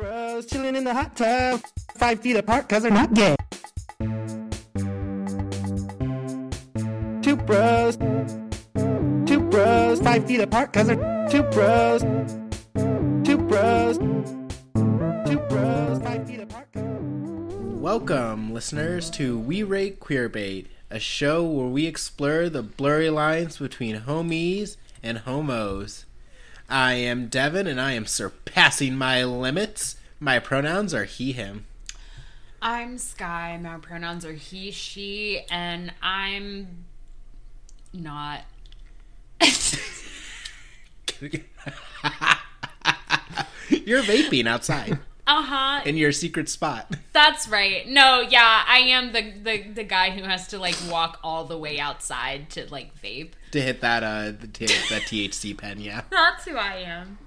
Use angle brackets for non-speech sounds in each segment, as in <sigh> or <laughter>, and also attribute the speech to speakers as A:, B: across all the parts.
A: bros chilling in the hot tub, five feet apart because they're not gay. Two bros, two bros, five feet apart because they're two bros, two bros, two bros, five feet apart. Welcome, listeners, to We Rate Queerbait, a show where we explore the blurry lines between homies and homos. I am Devon, and I am surpassing my limits. My pronouns are he, him.
B: I'm Skye. My pronouns are he, she, and I'm not. <laughs>
A: You're vaping outside
B: Uh huh.
A: in your secret spot.
B: That's right. No, yeah, I am the, the the guy who has to like walk all the way outside to like vape.
A: To hit that uh the t- that THC pen, yeah. <laughs>
B: That's who I am.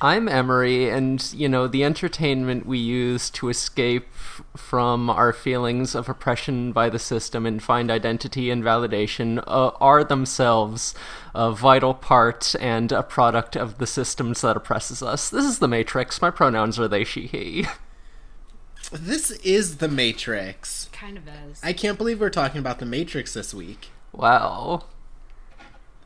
C: I'm Emory, and you know, the entertainment we use to escape from our feelings of oppression by the system and find identity and validation uh, are themselves a vital part and a product of the systems that oppresses us. This is the Matrix. My pronouns are they, she, he.
A: This is the Matrix.
B: Kind of is.
A: I can't believe we're talking about the Matrix this week.
C: Wow.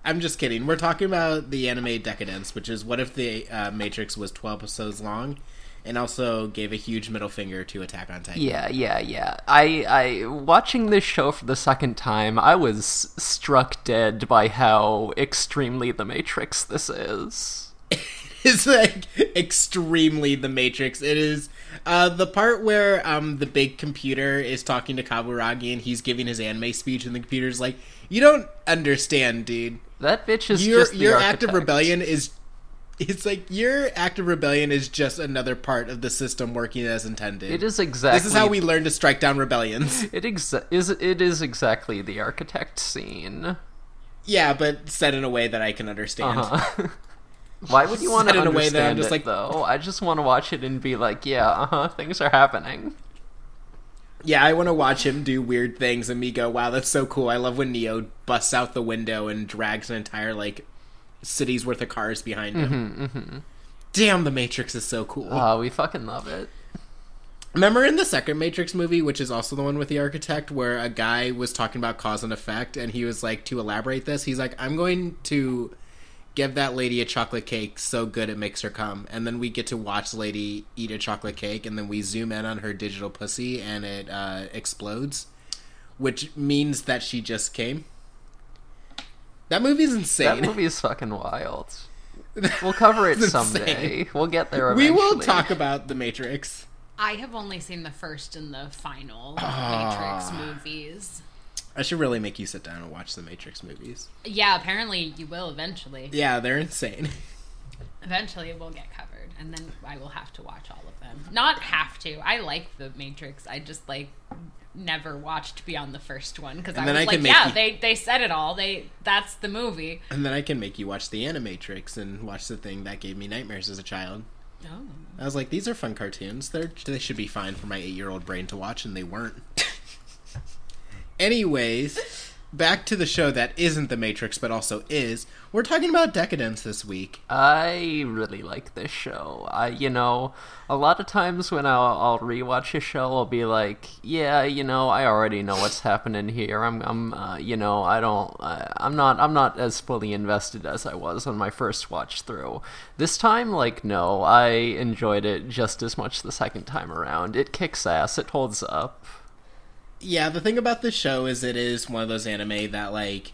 A: I'm just kidding. We're talking about the anime Deca-Dence, which is what if the uh, Matrix was 12 episodes long, and also gave a huge middle finger to Attack on Titan.
C: Yeah, yeah, yeah. I, I, watching this show for the second time, I was struck dead by how extremely the Matrix this is. <laughs>
A: It's like extremely the Matrix. It is uh, the part where um, the big computer is talking to Kaburagi and he's giving his anime speech, and the computer's like, "You don't understand, dude.
C: That bitch is
A: Your your act of rebellion is." It's like your act of rebellion is just another part of the system working as intended.
C: It is exactly.
A: This is how we learn to strike down rebellions. <laughs>
C: It exa- is. It is exactly the architect scene.
A: yeah, but said in a way that I can understand.
C: Uh-huh. <laughs> Why would you want to
A: Said in a way that I'm just
C: it,
A: like-
C: though? I just want to watch it and be like, yeah, uh huh, things are happening.
A: Yeah, I want to watch him do weird things and me go, wow, that's so cool. I love when Neo busts out the window and drags an entire, like, city's worth of cars behind him. Mm-hmm, mm-hmm. Damn, the Matrix is so cool.
C: Oh, we fucking love it.
A: Remember in the second Matrix movie, which is also the one with the architect, where a guy was talking about cause and effect, and he was like, to elaborate this, he's like, I'm going to give that lady a chocolate cake so good it makes her come. And then we get to watch lady eat a chocolate cake, and then we zoom in on her digital pussy, and it uh, explodes, which means that she just came. That movie's insane.
C: That movie is fucking wild. <laughs> We'll cover it someday.
A: insane.
C: We'll get there
A: we will talk about the Matrix.
B: I have only seen the first and the final
A: Ah.
B: Matrix movies.
A: I should really make you sit down and watch the Matrix movies.
B: Yeah, apparently you will eventually.
A: Yeah, they're insane.
B: Eventually it will get covered, and then I will have to watch all of them. Not have to. I like the Matrix. I just like never watched beyond the first one because I was
A: I
B: like, yeah,
A: you-
B: they they said it all. They that's the movie.
A: And then I can make you watch the Animatrix and watch the thing that gave me nightmares as a child.
B: Oh.
A: I was like, these are fun cartoons. They're they should be fine for my eight year old brain to watch, and they weren't. <laughs> Anyways, back to the show that isn't the Matrix but also is. We're talking about Deca-Dence this week.
C: I really like this show. I, you know, a lot of times when I'll, I'll rewatch a show, I'll be like, yeah, you know, I already know what's happening here. I'm, I'm, uh, you know, I don't, uh, I'm not, I'm not as fully invested as I was on my first watch through. This time, like, no, I enjoyed it just as much the second time around. It kicks ass. It holds up.
A: Yeah, the thing about this show is it is one of those anime that like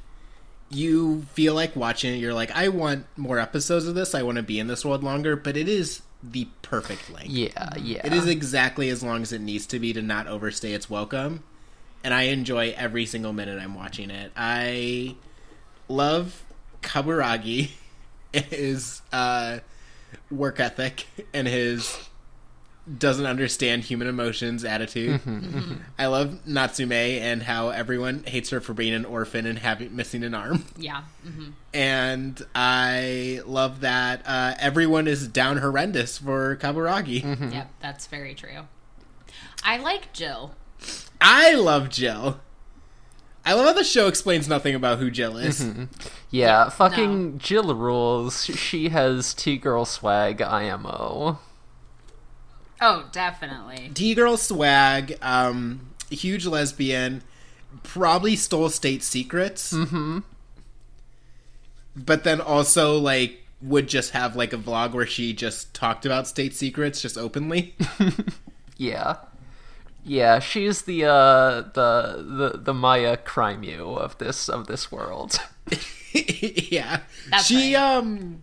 A: you feel like watching it, you're like, I want more episodes of this, I want to be in this world longer, but it is the perfect length.
C: Yeah, yeah.
A: It is exactly as long as it needs to be to not overstay its welcome. And I enjoy every single minute I'm watching it. I love Kaburagi, <laughs> his uh, work ethic, and his doesn't understand human emotions attitude. Mm-hmm, mm-hmm. Mm-hmm. I love Natsume and how everyone hates her for being an orphan and having missing an arm.
B: Yeah. hmm
A: And I love that uh, everyone is down horrendous for Kaburagi.
B: Yep, that's very true. I like Jill.
A: I love Jill. I love how the show explains nothing about who Jill is.
C: Yeah, fucking Jill rules. She has T girl swag IMO.
B: Oh, definitely.
A: T girl swag, um, huge lesbian, probably stole state secrets. Mm-hmm. But then also like would just have like a vlog where she just talked about state secrets just openly. <laughs>
C: Yeah. Yeah, she's the uh the the the Maya Crimeu of this of this world. <laughs>
A: yeah.
B: That's
A: she
B: right.
A: um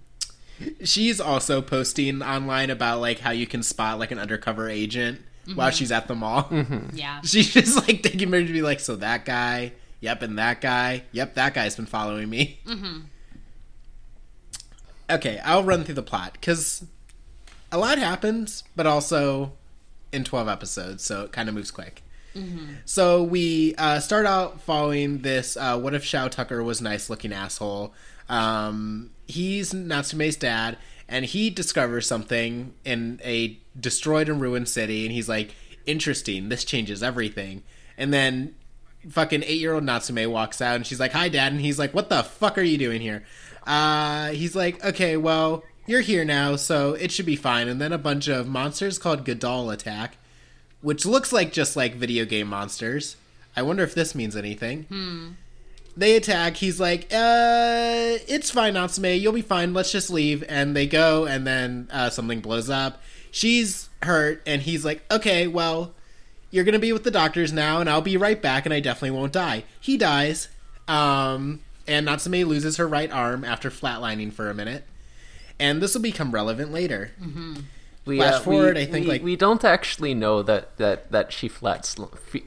A: she's also posting online about like how you can spot like an undercover agent while she's at the mall.
B: Yeah. <laughs>
A: She's just like taking pictures to be like, so that guy, yep, and that guy, yep, that guy's been following me. Mm-hmm. Okay, I'll run through the plot because a lot happens, but also in twelve episodes, so it kind of moves quick. So we uh, start out following this. Uh, what if Shou Tucker was nice looking asshole? Um, he's Natsume's dad, and he discovers something in a destroyed and ruined city, and he's like, "Interesting. This changes everything." And then fucking eight year old Natsume walks out, and she's like, "Hi, dad," and he's like, "What the fuck are you doing here?" Uh, he's like, "Okay, well." You're here now, so it should be fine. And then a bunch of monsters called Gadol attack, which looks like just like video game monsters. I wonder if this means anything. They attack. He's like, uh, it's fine, Natsume. You'll be fine. Let's just leave. And they go, and then uh, something blows up. She's hurt, and he's like, okay, well, you're gonna be with the doctors now, and I'll be right back, and I definitely won't die. He dies. Um, and Natsume loses her right arm after flatlining for a minute. And this will become relevant later.
C: We,
A: Flash
C: uh,
A: forward,
C: we-
A: I think,
C: we,
A: like-
C: we don't actually know that that that she flats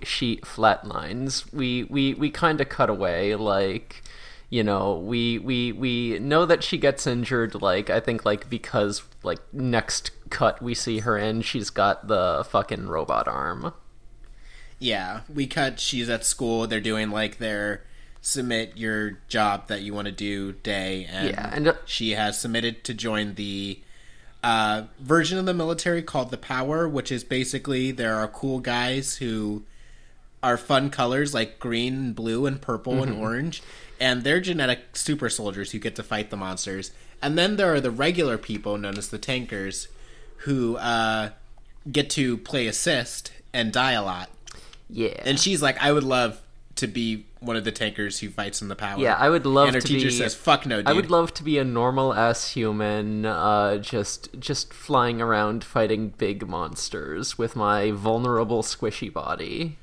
C: she flatlines. We we we kind of cut away like you know we we we know that she gets injured like i think like because like next cut we see her in she's got the fucking robot arm
A: Yeah, we cut. She's at school. They're doing like their submit your job that you want to do day, and,
C: Yeah, and, uh,
A: she has submitted to join the uh, version of the military called the Power, which is basically there are cool guys who are fun colors like green, and blue, and purple and orange, and they're genetic super soldiers who get to fight the monsters. And then there are the regular people known as the tankers, who uh, get to play assist and die a lot.
C: yeah
A: And she's like, I would love to be one of the tankers who fights in the power.
C: Yeah, I would love
A: And her
C: to
A: teacher
C: be-
A: says, "Fuck no, dude."
C: I would love to be a normal ass human, uh, just just flying around fighting big monsters with my vulnerable, squishy body.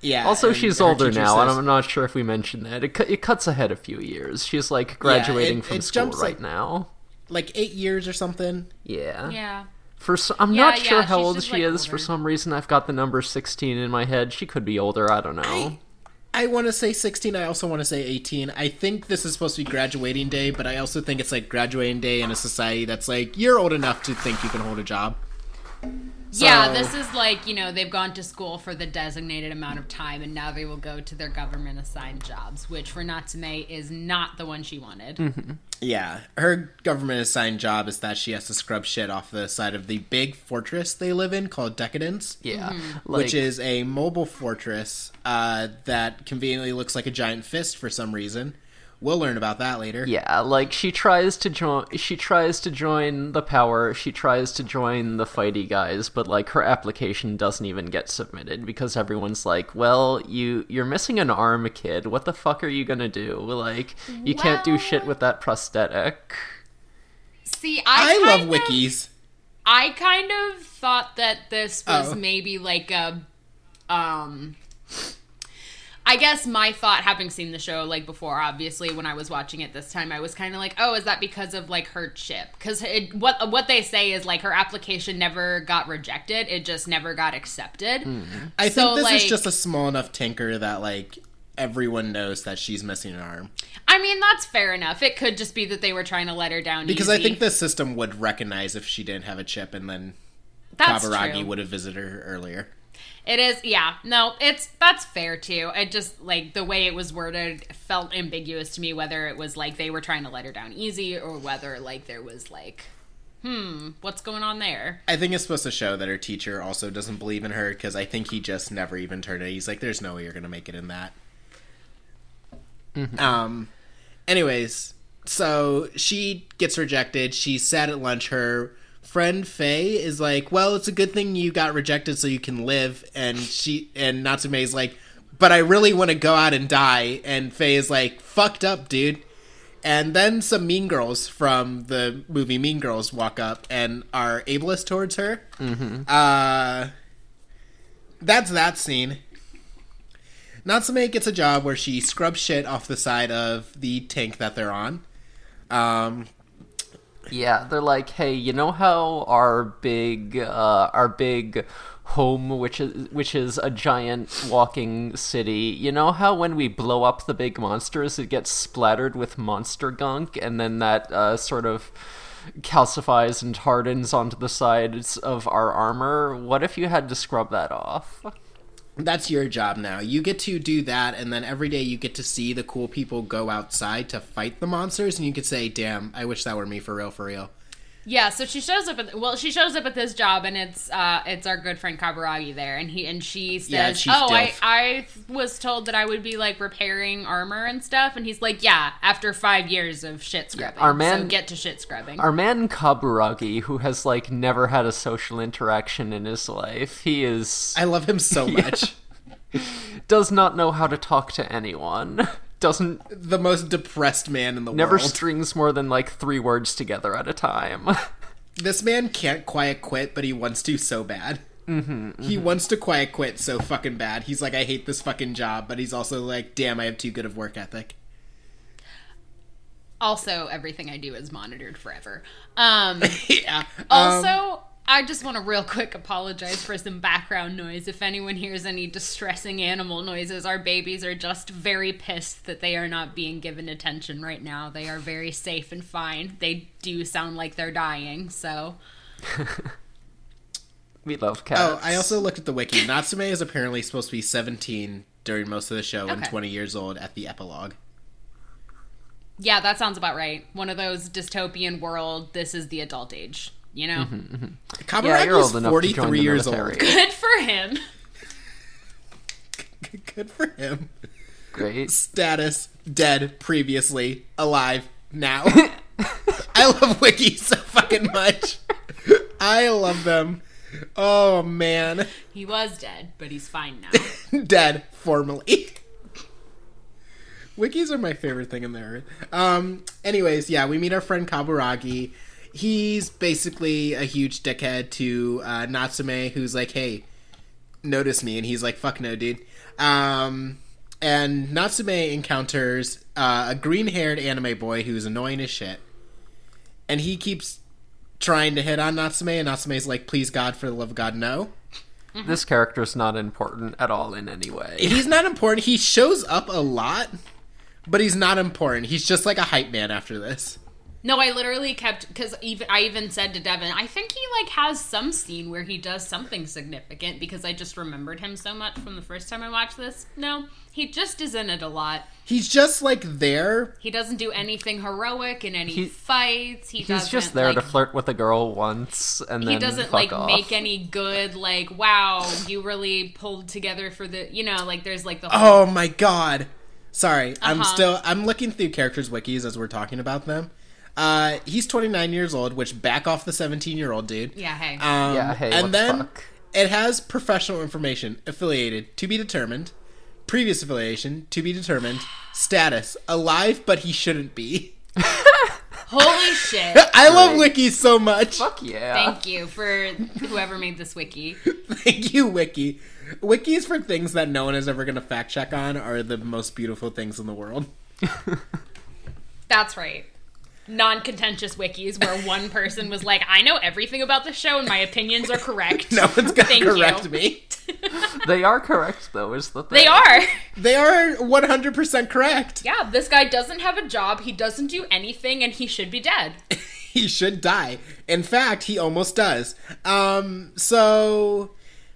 A: yeah.
C: Also, she's older
A: teacher
C: now, and I'm not sure if we mentioned that. It, cu- it cuts ahead a few years. She's like graduating
A: it-
C: from
A: it
C: school
A: jumps,
C: right
A: like-
C: now.
A: like eight years or something.
C: Yeah.
B: Yeah.
C: For so- I'm
B: Yeah,
C: not
B: yeah,
C: sure how old
B: just,
C: she
B: like,
C: is. For some reason, I've got the number 16 in my head. She could be older. I don't know.
A: I, I want to say 16. I also want to say 18. I think this is supposed to be graduating day, but I also think it's like graduating day in a society that's like you're old enough to think you can hold a job.
B: Yeah, this is like, you know, they've gone to school for the designated amount of time and now they will go to their government assigned jobs, which for Natsume is not the one she wanted.
C: Mm-hmm.
A: Yeah, her government assigned job is that she has to scrub shit off the side of the big fortress they live in called Deca-Dence.
C: yeah.
B: Mm-hmm.
C: Like,
A: which is a mobile fortress uh, that conveniently looks like a giant fist for some reason. We'll learn about that later.
C: Yeah, like she tries to join she tries to join the power, she tries to join the fighty guys, but like her application doesn't even get submitted because everyone's like, "Well, you you're missing an arm, kid. What the fuck are you going to do? Like you can't do shit with that prosthetic."
B: See,
A: I,
B: I,
A: love
B: of-
A: wikis.
B: I kind of thought that this was
A: Oh.
B: maybe like a um I guess my thought having seen the show like before obviously when I was watching it this time I was kind of like oh is that because of like her chip cuz what what they say is like her application never got rejected it just never got accepted. Hmm.
A: I
B: So,
A: think this is just a small enough tinker that like everyone knows that she's missing an arm.
B: I mean that's fair enough. It could just be that they were trying to let her down
A: Because I think the system would recognize if she didn't have a chip, and then
B: that's
A: Kaburagi
B: true.
A: would have visited her earlier.
B: It is, yeah. No, it's that's fair too. It just like the way it was worded felt ambiguous to me whether it was like they were trying to let her down easy or whether like there was like, hmm, what's going on there?
A: I think it's supposed to show that her teacher also doesn't believe in her because I think he just never even turned it. He's like, "There's no way you're gonna make it in that." Um. Anyways, so she gets rejected. She's sad at lunch. Her friend Faye is like, "Well, it's a good thing you got rejected so you can live." And she and Natsume is like, "But I really want to go out and die." And Faye is like, "Fucked up, dude." And then some mean girls from the movie Mean Girls walk up and are ableist towards her. Mm-hmm. Uh, that's that scene. Natsume gets a job where she scrubs shit off the side of the tank that they're on. Um,
C: Yeah, they're like, hey, you know how our big, uh, our big home, which is which is a giant walking city. You know how when we blow up the big monsters, it gets splattered with monster gunk, and then that uh, sort of calcifies and hardens onto the sides of our armor. What if you had to scrub that off?
A: That's your job now. You get to do that, and then every day you get to see the cool people go outside to fight the monsters, and you could say, "Damn, I wish that were me for real, for real."
B: Yeah, so she shows up at well, she shows up at this job, and it's uh, it's our good friend Kaburagi there, and he and she says,
A: Yeah, Chief
B: "Oh, I I was told that I would be like repairing armor and stuff," and he's like, "Yeah, after five years of shit scrubbing,
C: our
B: so
C: man-
B: get to shit scrubbing."
C: Our man Kaburagi, who has like never had a social interaction in his life, he is
A: I love him so <laughs> much. <laughs>
C: does not know how to talk to anyone. Doesn't
A: the most depressed man in the
C: never
A: world.
C: Never strings more than like three words together at a time. <laughs>
A: this man can't quiet quit, but he wants to so bad. Mm-hmm, He wants to quiet quit so fucking bad. He's like, I hate this fucking job, but he's also like, damn, I have too good of work ethic.
B: also, everything I do is monitored forever. Um, <laughs>
A: yeah.
B: also,
A: Um,
B: I just want to real quick apologize for some background noise. If anyone hears any distressing animal noises, our babies are just very pissed that they are not being given attention right now. They are very safe and fine. They do sound like they're dying, so <laughs>
C: we love cats.
A: oh, I also looked at the wiki. Natsume is apparently supposed to be 17 during most of the show and 20 years old at the epilogue.
B: yeah, that sounds about right. One of those dystopian world. This is the adult age, you know.
A: Kaburagi
C: yeah, you're
A: is
C: old enough to join
A: 43
C: the
A: years
C: military.
A: old.
B: Good for him. <laughs>
A: Good for him.
C: Great.
A: Status dead previously, alive now. <laughs> I love Wiki so fucking much. I love them. Oh man.
B: He was dead, but he's fine now. <laughs>
A: dead formally. Wikis are my favorite thing in the earth. Um anyways, yeah, we meet our friend Kaburagi. He's basically a huge dickhead to uh, Natsume, who's like, "Hey, notice me," and he's like, "Fuck no, dude." Um, and Natsume encounters uh, a green-haired anime boy who's annoying as shit, and he keeps trying to hit on Natsume, and Natsume's like, "Please, God, for the love of God, no."
C: This character's not important at all in any way.
A: He's not important. He shows up a lot, but he's not important. He's just like a hype man after this.
B: No, I literally kept because even I even said to Devon, I think he like has some scene where he does something significant because I just remembered him so much from the first time I watched this. No, he just is in it a lot.
A: He's just like there.
B: He doesn't do anything heroic in any
C: He-
B: fights. He
C: He's just there
B: like,
C: to flirt with a girl once and then
B: He doesn't
C: fuck
B: like
C: off.
B: make any good like wow you really pulled together for the you know like there's like the whole
A: Oh my god. Sorry, I'm
B: Uh-huh.
A: still I'm looking through characters wikis as we're talking about them. Uh, he's 29 years old, which back off the 17 year old dude.
B: yeah hey
A: Um,
C: Yeah, hey,
A: and
C: what the
A: then
C: fuck?
A: it has professional information affiliated to be determined, previous affiliation to be determined, status alive, but he shouldn't be. <laughs>
B: holy shit <laughs>
A: I love
C: Great.
A: wikis so much.
C: Fuck yeah.
B: thank you for whoever made this wiki <laughs>
A: Thank you, Wiki. Wikis for things that no one is ever going to fact check on are the most beautiful things in the world.
B: That's right. Non-contentious wikis where one person was like, "I know everything about the show and my opinions are correct." <laughs>
A: No one's going
B: Thank
A: to correct
B: you.
A: me. <laughs>
C: They are correct though, is the thing.
B: They are.
A: They are 100% correct.
B: Yeah, this guy doesn't have a job. He doesn't do anything, and he should be dead. <laughs>
A: he should die. In fact, he almost does. Um, so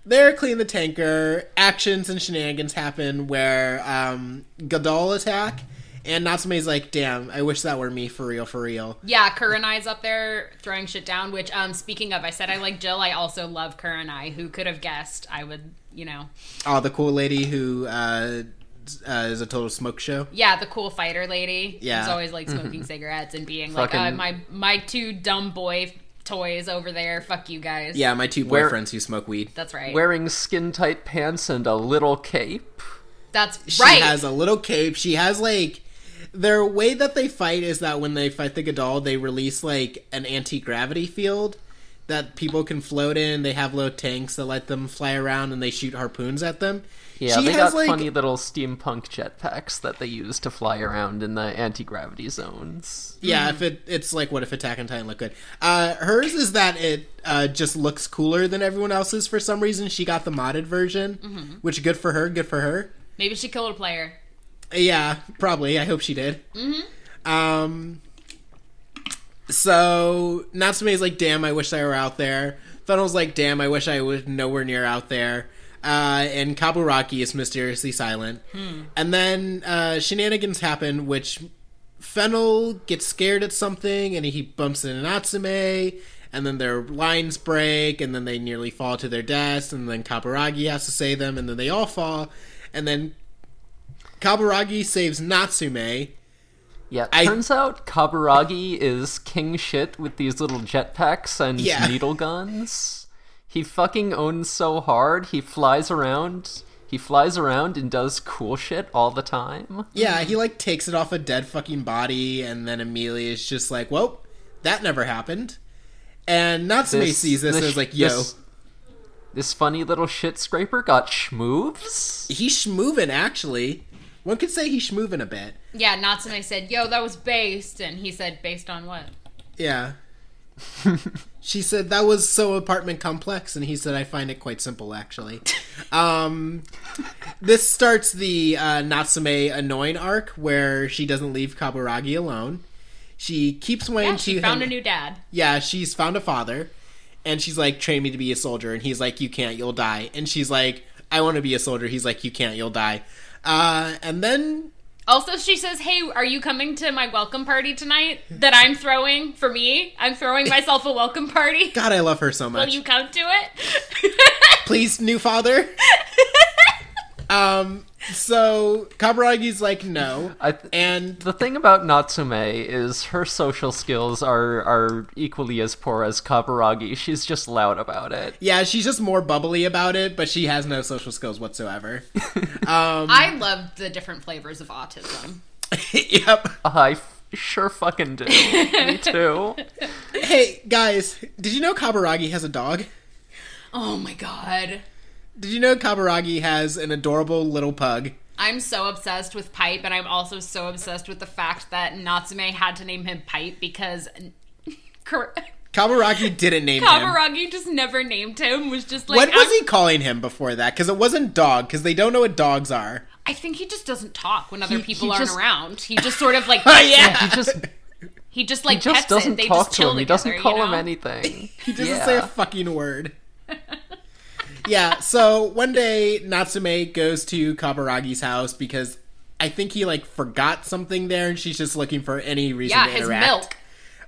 A: they're clean the tanker. Actions and shenanigans happen where um, Gadol attack, and Natsume's like, "Damn, I wish that were me for real, for real."
B: Yeah, Kurenai's up there throwing shit down. Which, um, speaking of, I said I like Jill. I also love Kurenai. Who could have guessed? I would, you know,
A: Oh, the cool lady who uh, uh, is a total smoke show.
B: yeah, the cool fighter lady.
A: Yeah.
B: who's always like smoking cigarettes and being like, uh, my my two dumb boy toys over there. Fuck you guys.
A: Yeah, my two
C: Where-
A: boyfriends who smoke weed.
B: That's right.
C: Wearing skin tight pants and a little cape.
B: That's right.
A: She has a little cape. She has like their way that they fight is that when they fight the Gadol, they release like an anti gravity field that people can float in. They have little tanks that let them fly around and they shoot harpoons at them.
C: Yeah,
A: she
C: they
A: has
C: got
A: like
C: funny little steampunk jetpacks that they use to fly around in the anti gravity zones.
A: Yeah, if it it's like what if Attack on Titan looked good. Uh, hers is that it uh, just looks cooler than everyone else's for some reason. She got the modded version,
B: Mm-hmm.
A: which good for her. Good for her.
B: Maybe she killed a player.
A: Yeah, probably. I hope she did. Mm-hmm. Um. So Natsume's like, "Damn, I wish I were out there." Fennel's like, "Damn, I wish I was nowhere near out there." Uh, and Kaburagi is mysteriously silent. And then uh, shenanigans happen, which Fennel gets scared at something, and he bumps into Natsume. And then their lines break, and then they nearly fall to their deaths. And then Kaburagi has to save them, and then they all fall. And then Kaburagi saves Natsume.
C: Yeah,
A: I-
C: turns out Kaburagi is king shit with these little jetpacks and
A: Yeah. <laughs>
C: needle guns. He fucking owns so hard, he flies around. He flies around and does cool shit all the time.
A: Yeah, he like takes it off a dead fucking body, and then immediately is just like, "Well, that never happened." And Natsume sees this, and is like, "Yo,
C: This, this funny little shit scraper got schmooves.
A: he's schmovin'." Actually, one could say he's schmovin' a bit.
B: Yeah, Natsume said, "Yo, that was based," and he said, "Based on what?"
A: Yeah. <laughs> she said that was so apartment complex, and he said, "I find it quite simple, actually." <laughs> um, this starts the uh, Natsume annoying arc where she doesn't leave Kaburagi alone. She keeps wanting
B: Yeah, she
A: to
B: found
A: him-
B: a new dad.
A: yeah, she's found a father, and she's like, train me to be a soldier. And he's like, you can't, you'll die. And she's like, I want to be a soldier. He's like, you can't, you'll die. Uh, and then,
B: Also, she says, "Hey, are you coming to my welcome party tonight that I'm throwing for me? I'm throwing myself a welcome party.
A: God, I love her so much.
B: Will you come to it?"
A: Please, new father. <laughs> um, so Kaburagi's like, no.
C: I th-
A: And
C: the thing about Natsume is her social skills are are equally as poor as Kaburagi. She's just loud about it.
A: yeah, she's just more bubbly about it, but she has no social skills whatsoever. <laughs> um,
B: I love the different flavors of autism. <laughs>
A: yep.
C: I f- sure fucking do. Me <laughs> too.
A: Hey, guys, did you know Kaburagi has a dog?
B: Oh my god.
A: Did you know Kaburagi has an adorable little pug?
B: I'm so obsessed with Pipe, and I'm also so obsessed with the fact that Natsume had to name him Pipe because <laughs>
A: Kaburagi didn't name him.
B: Kaburagi just never named him. Was just like
A: What was
B: I'm-
A: he calling him before that? Because it wasn't dog, because they don't know what dogs are.
B: I think he just doesn't talk when other
C: He-
B: people
C: he
B: aren't
C: just-
B: around. He just sort of like <laughs>
A: Oh,
B: pets
A: yeah.
C: He just
B: He just like
C: he just
B: pets
C: doesn't
B: it. They
C: talk
B: just
C: to
B: chill
C: him. He doesn't
B: you
C: call him
B: know?
C: anything. <laughs>
A: He doesn't
C: yeah.
A: say a fucking word. Yeah, so one day Natsume goes to Kaburagi's house because I think he like forgot something there and she's just looking for any reason
B: Yeah,
A: to
B: his
A: interact.
B: milk.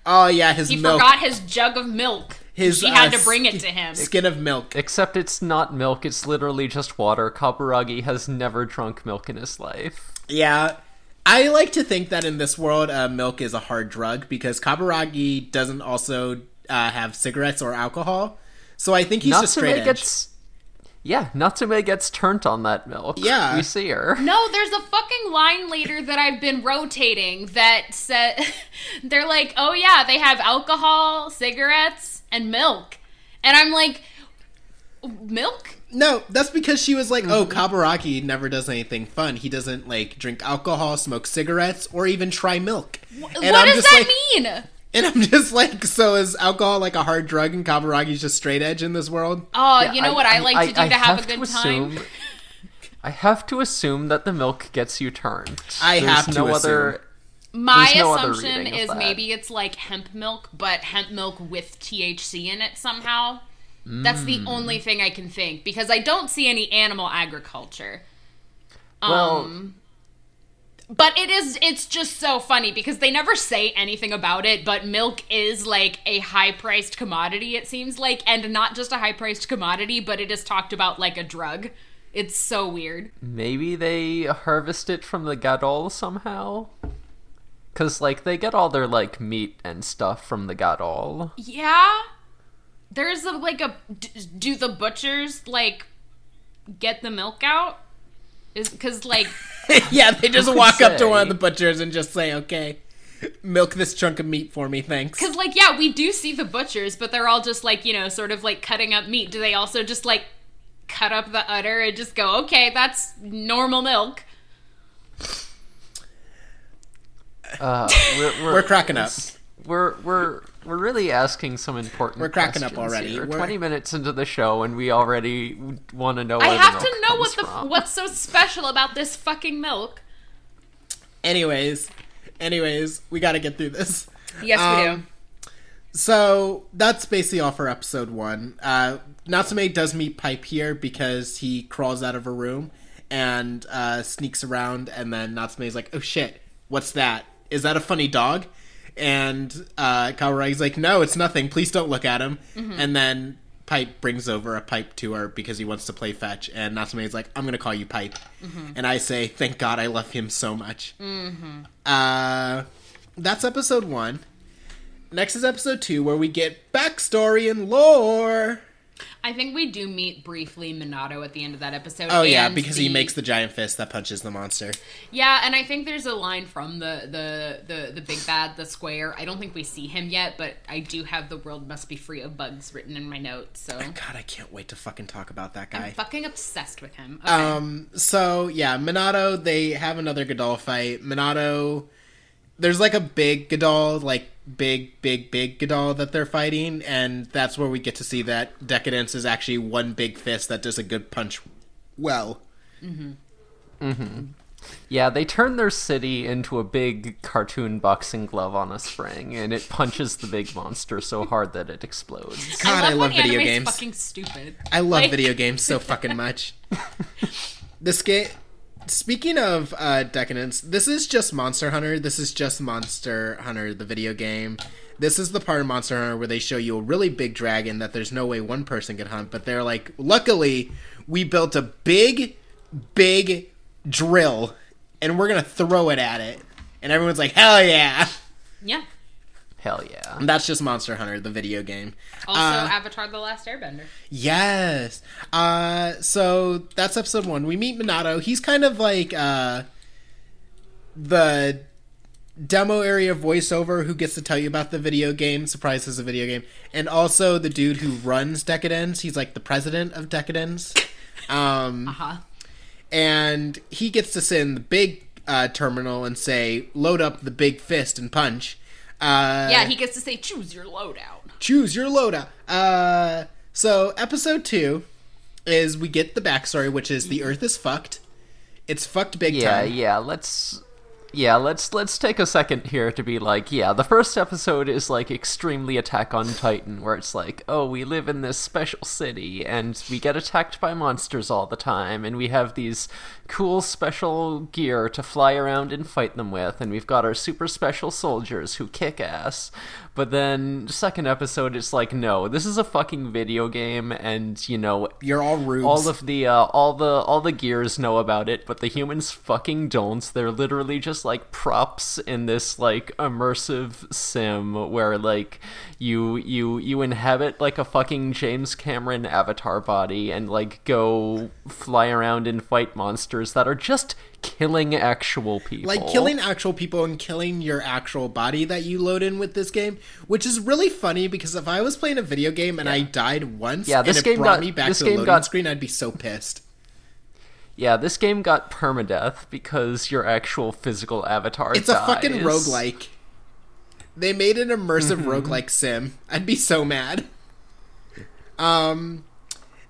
A: Oh yeah, his milk.
B: He
A: milk.
B: forgot his jug of milk.
A: his
B: She had
A: uh,
B: to bring it to him.
A: Skin of milk.
C: Except it's not milk, it's literally just water. Kaburagi has never drunk milk in his life.
A: Yeah. I like to think that in this world, uh, milk is a hard drug because Kaburagi doesn't also uh, have cigarettes or alcohol. So I think he's just straight edge.
C: gets Yeah, Natsume gets turned on that milk.
A: Yeah.
C: We see her.
B: No, there's a fucking line later that I've been rotating that said <laughs> they're like, "Oh yeah, they have alcohol, cigarettes, and milk." And I'm like, "Milk?
A: No, that's because she was like, "Oh,
B: Mm-hmm.
A: Kaburagi never does anything fun. He doesn't like drink alcohol, smoke cigarettes, or even try milk." And
B: what
A: I'm
B: does
A: just
B: that
A: like,
B: mean?"
A: And I'm just like, so is alcohol like a hard drug, and Kaburagi's just straight edge in this world?
B: Oh,
C: Yeah,
B: you know what I, like to do
C: I
B: to have, a good
C: assume,
B: time?
C: I have to assume that the milk gets you turned.
A: I
C: There's
A: have to
C: no other.
B: My
C: no
B: assumption
C: reading
B: is maybe it's like hemp milk, but hemp milk with THC in it somehow. That's the only
C: Mm.
B: thing I can think because I don't see any animal agriculture.
C: Well,
B: Um, but it is it's just so funny because they never say anything about it, but milk is like a high-priced commodity it seems like and not just a high-priced commodity, but it is talked about like a drug. It's so weird.
C: maybe they harvest it from the gadol somehow. Cause like they get all their like meat and stuff from the gadol.
B: Yeah, There's a like a do the butchers like get the milk out? Is because like <laughs>
A: yeah, they just
C: would
A: walk up to one of the butchers and just say, "Okay, milk this chunk of meat for me, thanks."
B: because like yeah we do see the butchers, but they're all just like you know sort of like cutting up meat. Do they also just like cut up the udder and just go okay that's normal milk?
C: Uh, we're, we're, <laughs>
A: We're cracking up.
C: We're we're we're really asking some important.
A: We're cracking up
C: questions
A: already.
C: here.
A: We're-
C: Twenty minutes into the show, and we already want to know.
B: I have to know what the
C: from.
B: what's so special about this fucking milk.
A: Anyways, anyways, we got to get through this.
B: Yes, we
A: Um, So that's basically all for episode one. Uh, Natsume does meet Pipe here because he crawls out of a room and uh, sneaks around, and then Natsume's like, "Oh shit, what's that? Is that a funny dog?" And uh, Kaburagi's like, "No, it's nothing. Please don't look at him." And then Pipe brings over a pipe to her because he wants to play fetch, and Natsume's like, "I'm gonna call you Pipe," and I say, "Thank God, I love him so much." Uh, that's episode one. Next is episode two, where we get backstory and lore.
B: I think we do meet briefly Minato at the end of that episode.
A: Oh yeah, because he makes the giant fist that punches the monster.
B: Yeah, and I think there's a line from the the the the big bad, the square. I don't think we see him yet, but I do have the world must be free of bugs written in my notes. So
A: God, I can't wait to fucking talk about that guy.
B: I'm fucking obsessed with him. Okay.
A: Um, so yeah, Minato, they have another Gadol fight. Minato, there's like a big Gadol, like big, big, big Gadol that they're fighting, and that's where we get to see that Deca-Dence is actually one big fist that does a good punch well. Mm-hmm. Mm-hmm.
C: Yeah, they turn their city into a big cartoon boxing glove on a spring, and it punches the big monster so hard that it explodes.
A: God, I love,
B: when
A: video games.
B: Fucking stupid.
A: I love
B: Like-
A: video games so fucking much. <laughs> this game. Speaking of uh, decadence, this is just Monster Hunter. This is just Monster Hunter, the video game. This is the part of Monster Hunter where they show you a really big dragon that there's no way one person could hunt, but they're like, luckily, we built a big, big drill, and we're gonna throw it at it. And everyone's like, hell yeah!
B: Yeah.
C: Hell yeah.
A: That's just Monster Hunter, the video game.
B: Also,
A: Uh,
B: Avatar: The Last Airbender.
A: Yes. Uh so that's episode 1. We meet Minato. He's kind of like uh the demo area voiceover who gets to tell you about the video game, surprise is a video game, and also the dude who runs Deca-Dence. He's like the president of Deca-Dence. <laughs> Um
B: Uh huh.
A: and he gets to sit in the big uh, terminal and say, "Load up the big fist and punch." Uh,
B: Yeah, he gets to say, "Choose your loadout."
A: choose your loadout. Uh, so episode two is we get the backstory, which is the Earth is fucked. It's fucked big
C: Yeah,
A: time.
C: yeah, yeah. let's yeah, let's let's take a second here to be like, yeah, the first episode is like extremely Attack on Titan where it's like, oh, we live in this special city and we get attacked by monsters all the time and we have these cool special gear to fly around and fight them with and we've got our super special soldiers who kick ass. But then second episode it's like, no, this is a fucking video game and you know,
A: You're all rude
C: all of the uh, all the all the gears know about it, but the humans fucking don't. They're literally just like props in this like immersive sim where like you you you inhabit like a fucking James Cameron avatar body and like go fly around and fight monsters that are just killing actual people.
A: like killing actual people and killing your actual body that you load in with this game, which is really funny because if I was playing a video game and I died once,
C: Yeah, this
A: and it
C: game
A: brought
C: got-
A: me back
C: this
A: to the
C: game
A: loading
C: got-
A: screen, I'd be so pissed.
C: Yeah, this game got permadeath because your actual physical avatar
A: It's a fucking
C: dies.
A: roguelike. They made an immersive
C: Mm-hmm.
A: roguelike sim. I'd be so mad. Um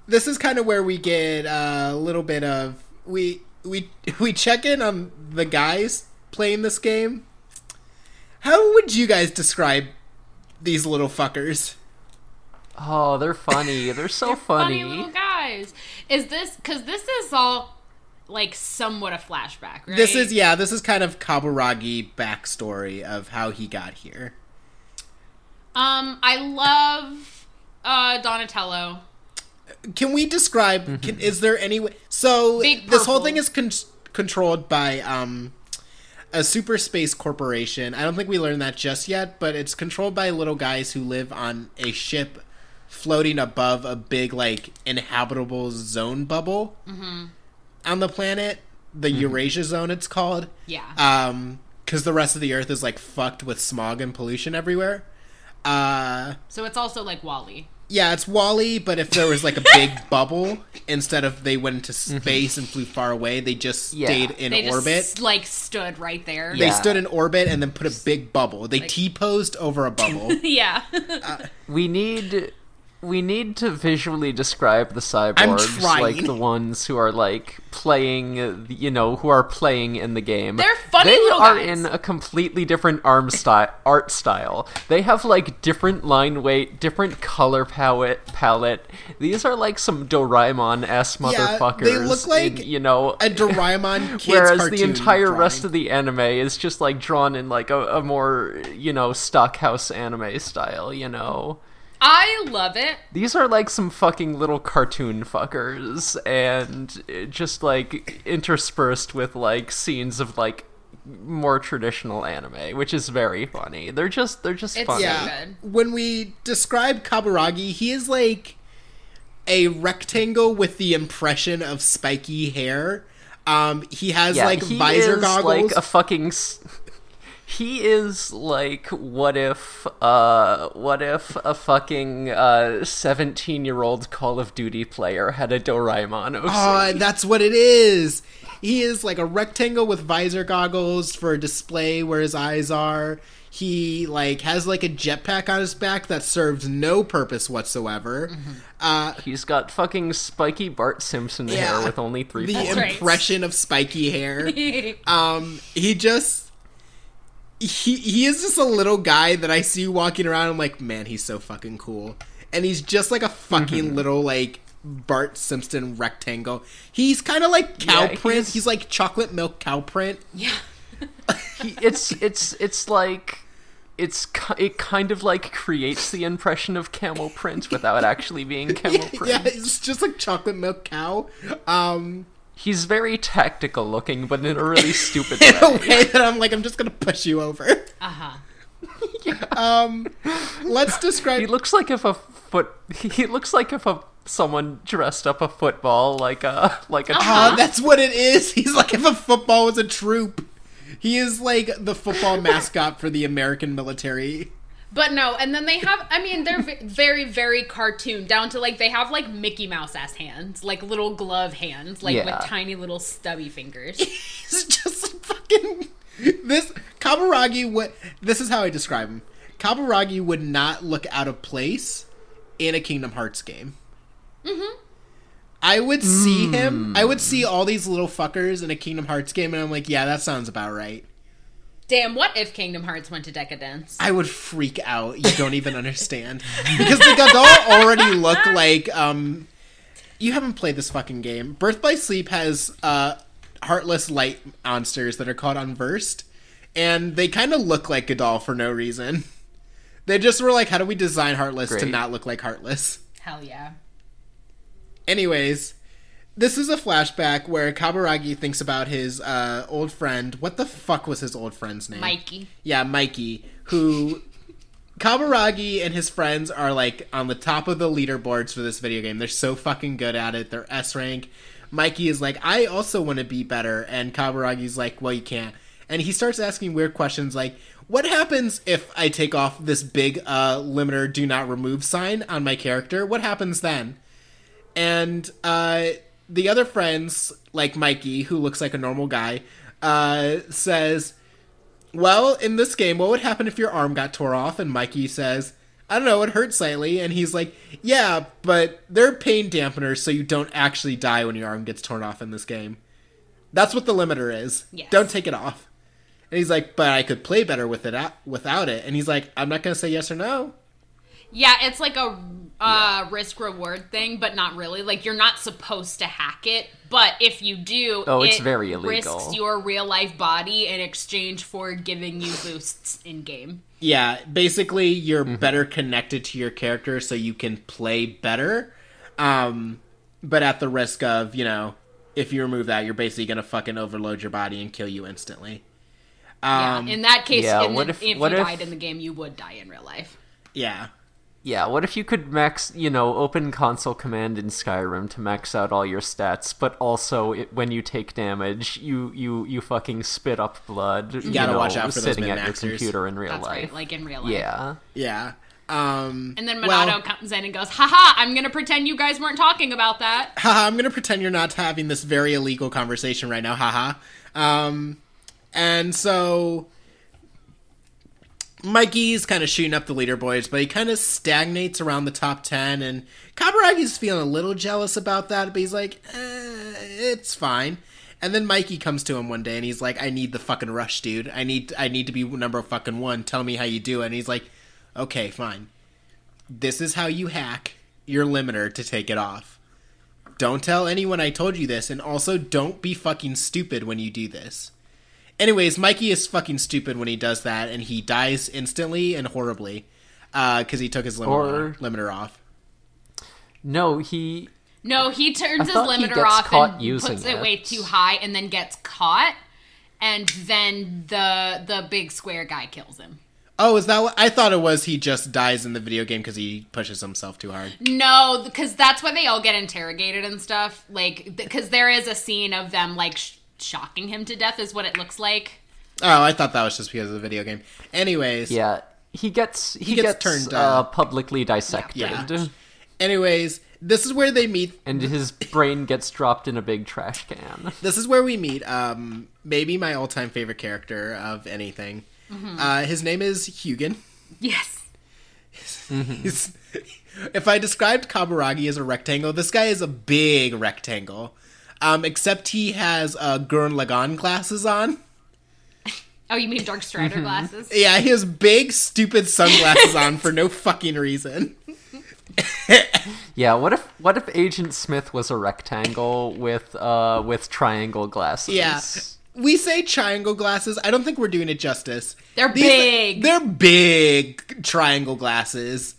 A: this is kind of where we get uh, a little bit of we we we check in on the guys playing this game. How would you guys describe these little fuckers?
C: Oh, they're funny. They're so
B: They're funny.
C: funny.
B: little guys. Is this because this is all like somewhat a flashback, right?
A: This is yeah, this is kind of Kaburagi backstory of how he got here.
B: Um, I love uh Donatello.
A: Can we describe? Can, is there any way? So
B: Big
A: this whole thing is con- controlled by um, a super space corporation. I don't think we learned that just yet, but it's controlled by little guys who live on a ship floating above a big like inhabitable zone bubble on the planet, the Eurasia zone. It's called.
B: Yeah.
A: Um, because the rest of the Earth is like fucked with smog and pollution everywhere. Uh,
B: so it's also like WALL-E.
A: yeah, it's WALL-E, but if there was like a big <laughs> bubble, instead of they went into space and flew far away, they just
C: Yeah.
A: stayed in
B: They
A: orbit.
B: just like stood right there.
A: They
C: Yeah.
A: stood in orbit and then put a big bubble. They T posed over a bubble. <laughs>
B: Yeah.
C: We need we need to visually describe the cyborgs, like the ones who are like playing, you know, who are playing in the game.
B: They're funny
C: They are
B: guys.
C: in a completely different arm style, art style. They have like different line weight, different color palette. Palette. These are like some Doraemon s
A: Yeah,
C: motherfuckers.
A: they look like
C: in, you know,
A: a Doraemon <laughs> kids
C: Whereas the entire
A: drawing.
C: rest of the anime is just like drawn in like a, a more, you know, stockhouse anime style, you know.
B: I love it.
C: These are like some fucking little cartoon fuckers and uh, just like interspersed with like scenes of like more traditional anime, which is very funny. They're just they're just
B: It's-
C: funny.
A: yeah. When we describe Kaburagi, he is like a rectangle with the impression of spiky hair. Um, he has
C: Yeah,
A: like
C: he
A: visor
C: is
A: goggles.
C: like a fucking s- he is like what if uh what if a fucking uh 17 year old call of duty player had a doraemon OC?
A: Oh, that's what it is. He is like a rectangle with visor goggles for a display where his eyes are. He like has like a jetpack on his back that serves no purpose whatsoever.
C: Mm-hmm.
A: Uh,
C: he's got fucking spiky bart simpson
A: Yeah.
C: hair with only three
A: the
C: points.
A: impression of spiky hair. <laughs> um, he just he he is just a little guy that I see walking around. I'm like, man, he's so fucking cool, and he's just like a fucking
C: Mm-hmm.
A: little like Bart Simpson rectangle. He's kind of like cow
C: Yeah,
A: print.
C: he's-
A: He's like chocolate milk cow print.
B: Yeah. <laughs>
C: He- it's it's it's like it's it kind of like creates the impression of camel print without actually being <laughs> camel print.
A: yeah, it's just like chocolate milk cow. Um,
C: He's very tactical looking, but in a really <laughs> stupid
A: in a
C: way.
A: way that I'm like, I'm just gonna push you over. <laughs>
B: Uh huh.
A: Um, let's describe.
C: He looks like if a foot. He looks like if a someone dressed up a football like a like a.
A: Ah, that's what it is. <laughs> He's like if a football was a troop. He is like the football mascot for the American military.
B: But no, and then they have, I mean, they're very, very cartoon, down to like, they have like Mickey Mouse ass hands, like little glove hands, like
C: Yeah.
B: with tiny little stubby fingers. <laughs>
A: He's just fucking this Kaburagi would this is how I describe him. Kaburagi would not look out of place in a Kingdom Hearts game. Mm-hmm. I would see him. I would see all these little fuckers in a Kingdom Hearts game, and I'm like, yeah, that sounds about right.
B: Damn, what if Kingdom Hearts went to Deca-Dence?
A: I would freak out. You don't even understand because the Gadol already look like um. You haven't played this fucking game. Birth by Sleep has uh heartless light monsters that are called unversed, and they kind of look like Gadol for no reason. They just were like, how do we design Heartless to not look like Heartless?
B: Hell yeah.
A: Anyways, this is a flashback where Kaburagi thinks about his uh, old friend. What the fuck was his old friend's name?
B: Mikey.
A: Yeah, Mikey, who Kaburagi and his friends are like on the top of the leaderboards for this video game. They're so fucking good at it. They're S rank. Mikey is like, I also want to be better, and Kaburagi's like, Well, you can't. And he starts asking weird questions like, What happens if I take off this big uh, limiter do not remove sign on my character? What happens then? And uh, the other friends, like Mikey, who looks like a normal guy, uh, says, well, in this game, what would happen if your arm got tore off? And Mikey says, I don't know, it hurts slightly. And he's like, Yeah, but they're pain dampeners, so you don't actually die when your arm gets torn off in this game. That's what the limiter is.
B: Yes.
A: Don't take it off. And he's like, But I could play better with it without it. And he's like, I'm not going to say yes or no.
B: Yeah, it's like a uh, risk reward thing, but not really. Like you're not supposed to hack it, but if you do,
C: Oh, it's
B: it
C: very illegal.
B: Risks your real life body in exchange for giving you boosts in game.
A: Yeah, basically, you're better connected to your character so you can play better. Um, but at the risk of, you know, if you remove that, you're basically going to fucking overload your body and kill you instantly. Um,
B: yeah, in that case,
C: yeah,
B: in
C: what
B: the,
C: if-
B: if,
C: what
B: you
C: if-
B: died in the game, you would die in real life.
A: Yeah.
C: Yeah, what if you could max, you know, open console command in Skyrim to max out all your stats, but also it, when you take damage, you you you fucking spit up blood. You
A: gotta
C: know,
A: watch out for those
C: sitting at your
A: min-maxers.
C: computer in real
B: That's
C: life.
B: right, like in real life.
C: yeah.
A: Yeah. Um,
B: And then
A: well,
B: comes in and goes, haha, I'm gonna pretend you guys weren't talking about that. <laughs>
A: haha, I'm gonna pretend you're not having this very illegal conversation right now, haha. Um, and so Mikey's kind of shooting up the leaderboards, but he kind of stagnates around the top 10, and Kaburagi's feeling a little jealous about that, but he's like, eh, it's fine. And then Mikey comes to him one day and he's like, I need the fucking rush, dude. I need I need to be number fucking one. Tell me how you do it. And he's like, Okay, fine. This is how you hack your limiter to take it off. Don't tell anyone I told you this, and also don't be fucking stupid when you do this. Anyways, Mikey is fucking stupid when he does that, and he dies instantly and horribly uh, because he took his limiter,
C: Or-
A: limiter off.
C: No, he
B: No, he turns his limiter off and
C: using
B: puts it
C: it.
B: way too high and then gets caught. And then the the big square guy kills him.
A: Oh, is that what I thought it was? He just dies in the video game because he pushes himself too hard.
B: No, because that's why they all get interrogated and stuff. Like, because there is a scene of them like sh- shocking him to death, is what it looks like.
A: Oh, I thought that was just because of the video game. Anyways,
C: yeah, he gets he,
A: gets
C: gets,
A: turned,
C: uh, publicly dissected.
A: yeah. <laughs> Anyways, this is where they meet. <laughs>
C: And his brain gets dropped in a big trash can. <laughs>
A: This is where we meet. Um, maybe my all-time favorite character of anything. Uh, his name is Hugin.
B: Yes.
A: He's, if I described Kaburagi as a rectangle, this guy is a big rectangle. Um, except he has uh, Gurren Lagann glasses on.
B: Oh, you mean Dark Strider glasses?
A: Yeah, he has big, stupid sunglasses on for no fucking reason. <laughs>
C: Yeah, what if what if Agent Smith was a rectangle with uh with triangle glasses?
A: Yeah. We say triangle glasses. I don't think we're doing it justice.
B: They're big.
A: They're big triangle glasses.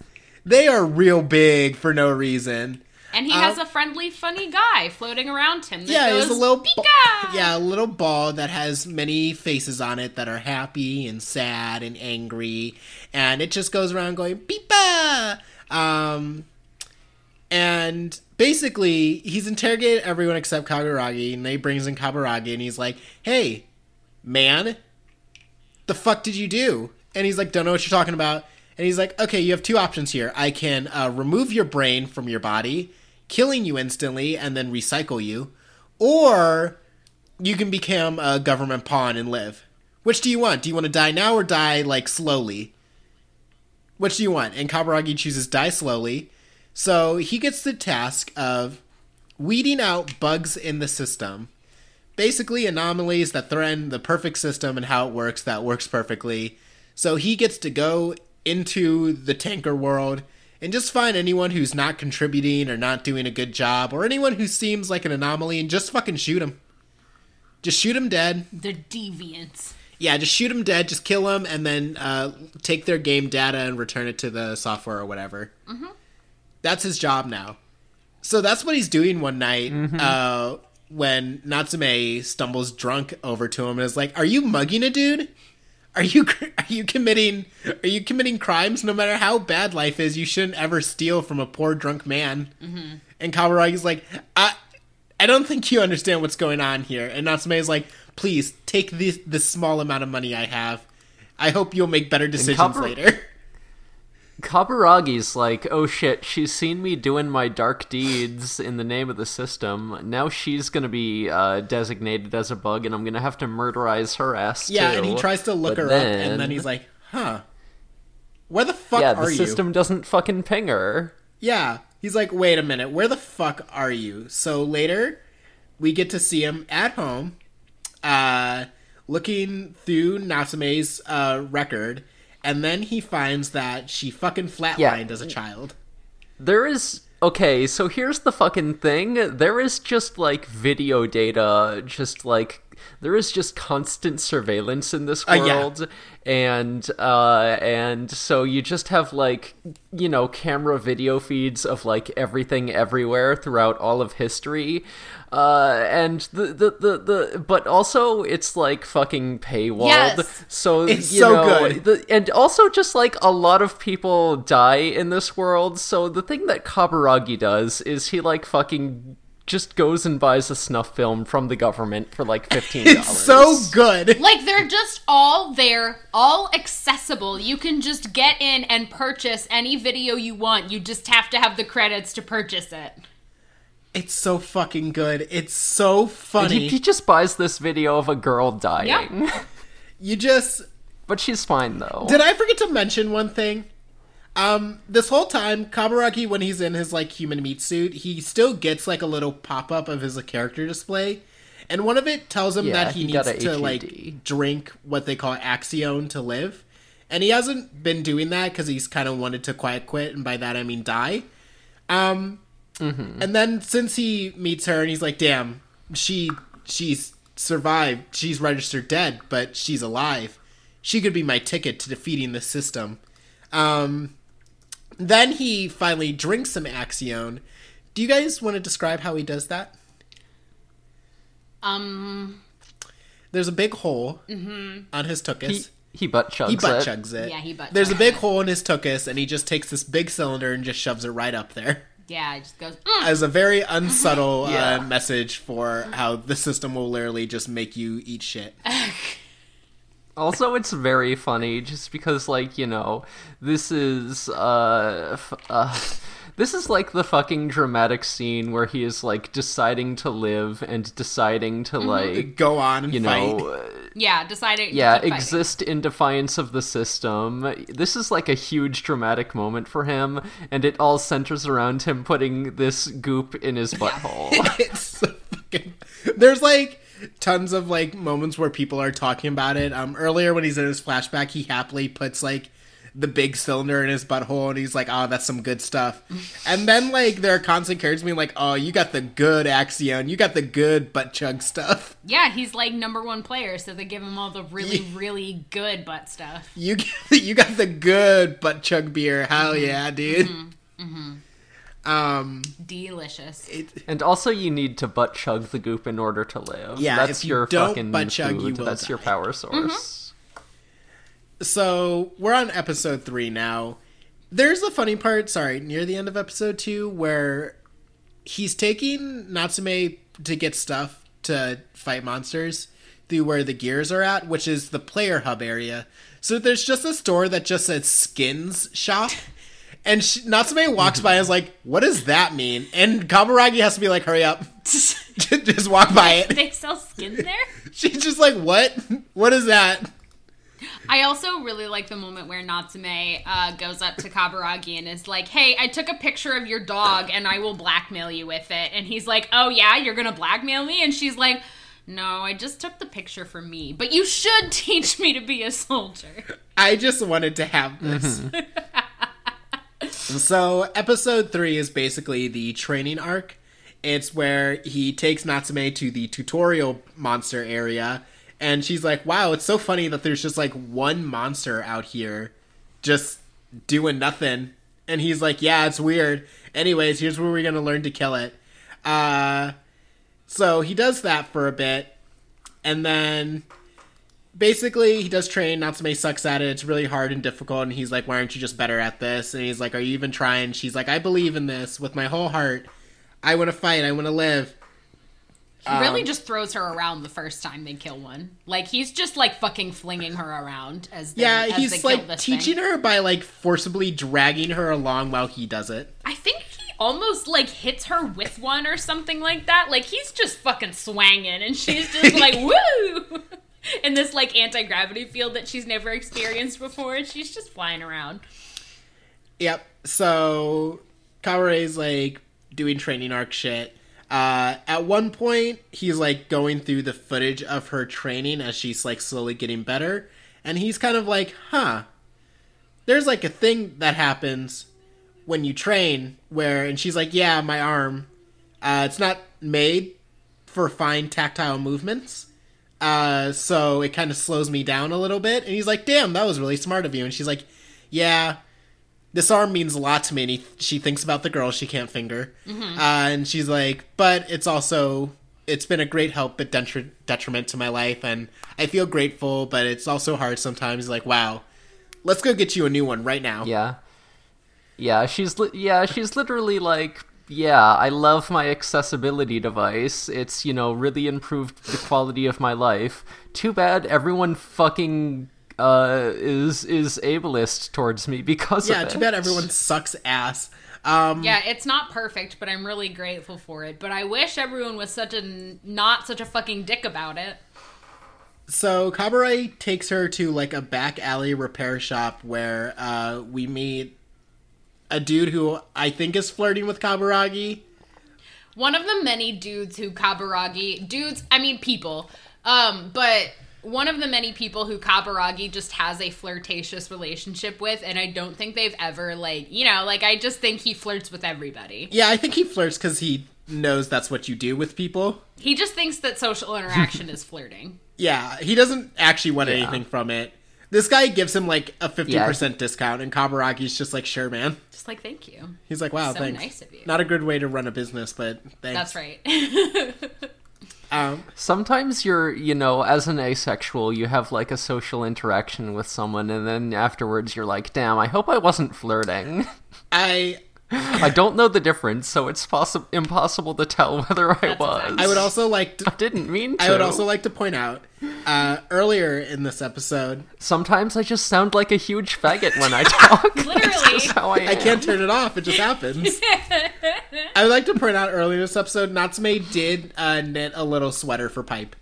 A: They are real big for no reason.
B: And he has a friendly, funny guy floating around him. That
A: Yeah,
B: goes,
A: he's a little ba-
B: "Pika!"
A: yeah, a little ball that has many faces on it that are happy and sad and angry, and it just goes around going "Beepa." Um, and basically, he's interrogated everyone except Kaburagi, and they brings in Kaburagi, and he's like, "Hey, man, the fuck did you do?" And he's like, "Don't know what you're talking about." And he's like, "Okay, you have two options here. I can uh, remove your brain from your body, killing you instantly, and then recycle you, or you can become a government pawn and live. Which do you want? Do you want to die now or die like slowly? Which do you want?" And Kaburagi chooses die slowly. So he gets the task of weeding out bugs in the system basically anomalies that threaten the perfect system and how it works that works perfectly. So he gets to go into the tanker world and just find anyone who's not contributing or not doing a good job or anyone who seems like an anomaly and just fucking shoot them. Just shoot them dead.
B: They're deviants.
A: Yeah, just shoot them dead, just kill them, and then uh, take their game data and return it to the software or whatever. Mm-hmm. That's his job now. So that's what he's doing one night uh, when Natsume stumbles drunk over to him and is like, "Are you mugging a dude? Are you are you committing are you committing crimes? No matter how bad life is, you shouldn't ever steal from a poor drunk man." Mm-hmm. And Kaburagi's like, "I I don't think you understand what's going on here." And Natsume is like, "Please take this this small amount of money I have. I hope you'll make better decisions
C: Kabar-
A: later." <laughs>
C: Kaburagi's like, oh shit, she's seen me doing my dark deeds in the name of the system. Now she's gonna be uh, designated as a bug, and I'm gonna have to murderize her ass
A: Yeah,
C: too.
A: and he tries to look
C: But
A: her up, and then he's like, "Huh, where the fuck
C: yeah,
A: are
C: the
A: you?"
C: system doesn't fucking ping her.
A: Yeah, he's like, "Wait a minute, where the fuck are you?" So later, we get to see him at home, uh, looking through Natsume's uh, record, and then he finds that she fucking flatlined
C: Yeah.
A: as a child.
C: There is okay, so here's the fucking thing. There is just like video data, just like there is just constant surveillance in this
A: Uh, yeah.
C: world and uh and so you just have like you know camera video feeds of like everything everywhere throughout all of history uh and the the the, the but also it's like fucking paywalled
B: Yes.
C: so
A: It's
C: you
A: so
C: know,
A: good.
C: the, and also just like a lot of people die in this world so the thing that kaburagi does is he like fucking just goes and buys a snuff film from the government for like <laughs> $15
A: It's so good. <laughs>
B: Like they're just all there, all accessible. You can just get in and purchase any video you want. You just have to have the credits to purchase it.
A: It's so fucking good. It's so funny.
C: he, he just buys this video of a girl dying
A: you just
C: but she's fine though
A: Did I forget to mention one thing? Um, this whole time, Kaburagi, when he's in his like human meat suit, he still gets like a little pop up of his like, character display, and one of it tells him
C: Yeah,
A: that he,
C: he
A: needs to
C: HUD.
A: like drink what they call Axion to live, and he hasn't been doing that because he's kind of wanted to quiet quit, and by that I mean die. Um, and then since he meets her and he's like, "Damn, she she's survived. She's registered dead, but she's alive. She could be my ticket to defeating the system." Um, then he finally drinks some Axion. Do you guys want to describe how he does that?
B: Um,
A: There's a big hole on his tuchus.
C: he, he butt chugs it.
A: He butt
C: it.
A: chugs it.
B: Yeah, he butt
A: There's a big
B: it.
A: hole in his tuchus, and he just takes this big cylinder and just shoves it right up there.
B: Yeah, it just goes. "Mm."
A: As a very <laughs> unsubtle
C: Yeah.
A: uh, message for how the system will literally just make you eat shit. <laughs>
C: Also, it's very funny just because, like, you know, this is, uh, f- uh, this is like the fucking dramatic scene where he is, like, deciding to live and deciding to, like,
A: Go on and
C: you
A: fight.
C: know, uh,
B: Yeah, deciding
C: yeah,
B: to keep fighting.
C: exist in defiance of the system. This is like a huge dramatic moment for him, and it all centers around him putting this goop in his butthole. <laughs> <laughs>
A: it's so fucking. There's like tons of like moments where people are talking about it. Um, earlier when he's in his flashback, he happily puts like the big cylinder in his butthole, and he's like, "Oh, that's some good stuff." and then like there are constant characters being like, "Oh, you got the good Axion, you got the good butt chug stuff. <laughs>
B: Yeah, he's like number one player, so they give him all the really, <laughs> really good butt stuff.
A: You <laughs> you got the good butt chug beer. Hell
B: Mm-hmm.
A: yeah, dude." Um,
B: Delicious.
A: it,
C: And also, you need to butt chug the goop in order to live.
A: Yeah,
C: that's
A: if you
C: your
A: don't
C: fucking
A: butt chug,
C: food.
A: you will
C: that's your power source.
A: So we're on episode three now. There's the funny part, sorry, near the end of episode two, where he's taking Natsume to get stuff to fight monsters through where the gears are at, which is the player hub area. So there's just a store that just says skins shop. <laughs> And she, Natsume walks by and is like, what does that mean? And Kaburagi has to be like, hurry up. <laughs> <laughs> just walk by it.
B: they sell skin there?
A: She's just like, what? What is that?
B: I also really like the moment where Natsume uh, goes up to Kaburagi and is like, "Hey, I took a picture of your dog and I will blackmail you with it." And he's like, "Oh yeah, you're gonna blackmail me?" And she's like, "No, I just took the picture for me, but you should <laughs> teach me to be a soldier."
A: I just wanted to have this. so, episode three is basically the training arc. It's where he takes Natsume to the tutorial monster area, and she's like, Wow, it's so funny that there's just like one monster out here just doing nothing. And he's like, Yeah, it's weird. Anyways, here's where we're gonna learn to kill it. Uh, so he does that for a bit, and then basically he does train natsume sucks at it it's really hard and difficult and he's like why aren't you just better at this and he's like are you even trying she's like i believe in this with my whole heart i want to fight i want to live
B: He really
A: Um,
B: just throws her around the first time they kill one. Like he's just like fucking flinging her around as they,
A: yeah
B: as they
A: he's like teaching
B: thing.
A: her by like forcibly dragging her along while he does it
B: I think he almost like hits her with one or something like that. Like he's just fucking swanging, and she's just <laughs> like woo <laughs> in this like anti gravity field that she's never experienced before, and she's just flying around.
A: Yep. So Kaware's like doing training arc shit. Uh, at one point, he's like going through the footage of her training as she's like slowly getting better, and he's kind of like, "Huh, there's like a thing that happens when you train where," and she's like, "Yeah, my arm. Uh, it's not made for fine tactile movements. Uh, so it kind of slows me down a little bit. And he's like, "Damn, that was really smart of you." And she's like, "Yeah, this arm means a lot to me." And he, she thinks about the girl she can't finger, uh, and she's like, "But it's also it's been a great help, but detri- detriment to my life, and I feel grateful, but it's also hard sometimes." Like, "Wow, let's go get you a new one right now."
C: Yeah. Yeah, she's li- yeah, she's literally like yeah, I love my accessibility device. It's, you know, really improved the quality of my life. Too bad everyone fucking uh is is ableist towards me because
A: Yeah,
C: of it.
A: too bad everyone sucks ass. Um,
B: Yeah, it's not perfect, but I'm really grateful for it. But I wish everyone was such a not such a fucking dick about it.
A: So Kaburagi takes her to like a back alley repair shop where uh, we meet a dude who I think is flirting with Kaburagi.
B: One of the many dudes who Kaburagi dudes, I mean people, um, but one of the many people who Kaburagi just has a flirtatious relationship with, and I don't think they've ever like you know like I just think he flirts with everybody.
A: Yeah, I think he flirts because he knows that's what you do with people.
B: He just thinks that social interaction is flirting. <laughs>
A: Yeah, he doesn't actually want
C: Yeah.
A: anything from it. This guy gives him like a fifty percent discount, and Kaburagi's just like, "Sure, man."
B: Just like thank you.
A: He's like, "Wow,
B: So
A: thanks."
B: nice of you.
A: Not a good way to run a business, but thanks.
B: That's right. <laughs>
A: Um,
C: Sometimes you're, you know, as an asexual, you have like a social interaction with someone and then afterwards you're like, "Damn, I hope I wasn't flirting." <laughs>
A: I
C: I don't know the difference, so it's possi- impossible to tell whether I
B: That's
C: was.
B: exactly-
A: I would also like to, <laughs>
C: I didn't mean to.
A: I would also like to point out uh, earlier in this episode
C: Sometimes I just sound like a huge faggot when I <laughs> talk. That's
B: Literally.
C: just how I am.
A: I can't turn it off. It just happens. <laughs> I would like to point out earlier in this episode, Natsume did uh, knit a little sweater for Pipe.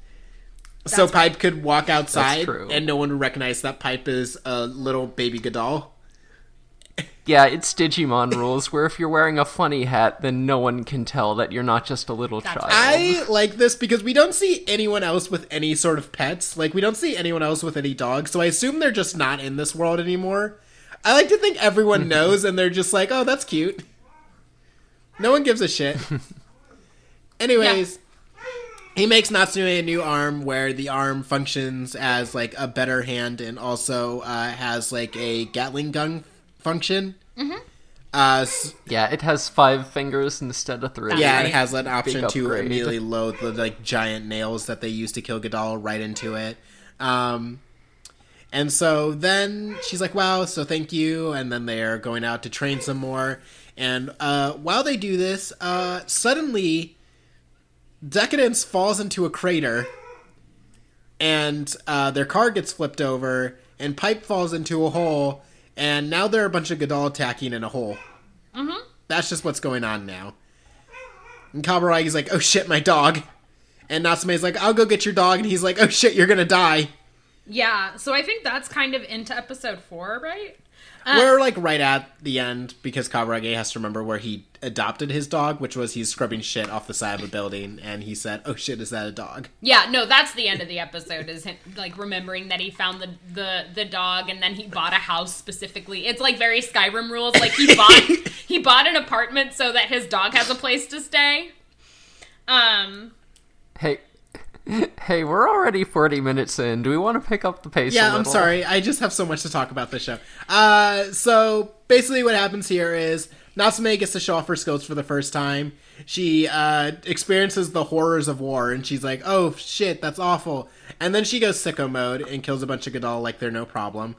A: so
B: That's
A: Pipe could walk outside and no one would recognize that Pipe is a little baby Godal.
C: Yeah, it's Digimon rules where if you're wearing a funny hat, then no one can tell that you're not just a little
B: That's
C: child.
A: I like this because we don't see anyone else with any sort of pets. Like, we don't see anyone else with any dogs, so I assume they're just not in this world anymore. I like to think everyone <laughs> knows and they're just like, oh, that's cute. No one gives a shit. <laughs> Anyways, he makes Natsume a new arm where the arm functions as like a better hand and also uh, has like a Gatling gun function. Mm-hmm. Uh, s-
C: Yeah, it has five fingers instead of three.
A: yeah, it has an option to immediately load the like giant nails that they use to kill Godal right into it. Um, and so then she's like, "Wow, so thank you." And then they are going out to train some more. And uh, while they do this, uh, suddenly Deca-Dence falls into a crater, and uh, their car gets flipped over, and Pipe falls into a hole, and now there are a bunch of Godal attacking in a hole.
B: Mm-hmm.
A: That's just what's going on now. And Kaburagi's like, oh shit, my dog. And Natsume's like, I'll go get your dog. And he's like, oh shit, you're gonna die.
B: yeah, so I think that's kind of into episode four, right? Uh,
A: We're like right at the end because Kaburagi has to remember where he adopted his dog, which was he's scrubbing shit off the side of a building. And he said, oh shit, is that a dog?
B: Yeah, no, that's the end of the episode. Is him, like remembering that he found the, the the dog and then he bought a house specifically. It's like very Skyrim rules. Like he bought <laughs> he bought an apartment so that his dog has a place to stay. Um,
C: Hey, <laughs> hey, we're already 40 minutes in. Do we want to pick up the pace?
A: Yeah, I'm sorry. I just have so much to talk about this show. Uh, so basically, what happens here is Natsume gets to show off her skills for the first time. She uh, experiences the horrors of war, and she's like, "Oh shit, that's awful." And then she goes sicko mode and kills a bunch of Godal like they're no problem.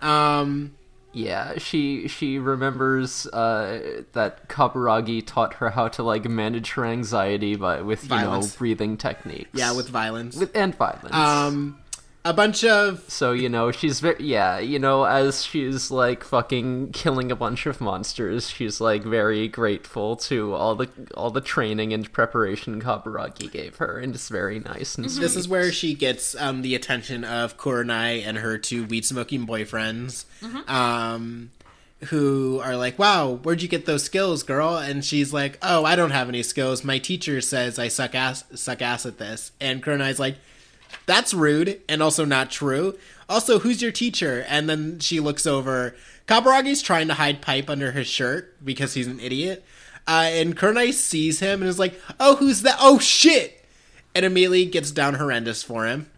A: Um,
C: Yeah, she she remembers uh, that Kaburagi taught her how to like manage her anxiety, but with you
A: Violence.
C: know breathing techniques.
A: yeah, with violence.
C: with and violence.
A: Um, a bunch of
C: So you know she's very yeah you know as she's like fucking killing a bunch of monsters, she's like very grateful to all the all the training and preparation Kaburagi gave her, and it's very nice and
A: This is where she gets um, the attention of Kurenai and her two weed smoking boyfriends, um, who are like, "Wow, where'd you get those skills, girl?" And she's like, "Oh, I don't have any skills. My teacher says I suck ass suck ass at this." And Kurenai's like, "That's rude and also not true. Also, who's your teacher?" And then she looks over. Kaburagi's trying to hide pipe under his shirt because he's an idiot. Uh, and Kurenai sees him and is like, "Oh, who's that? Oh shit!" and immediately gets down horrendous for him.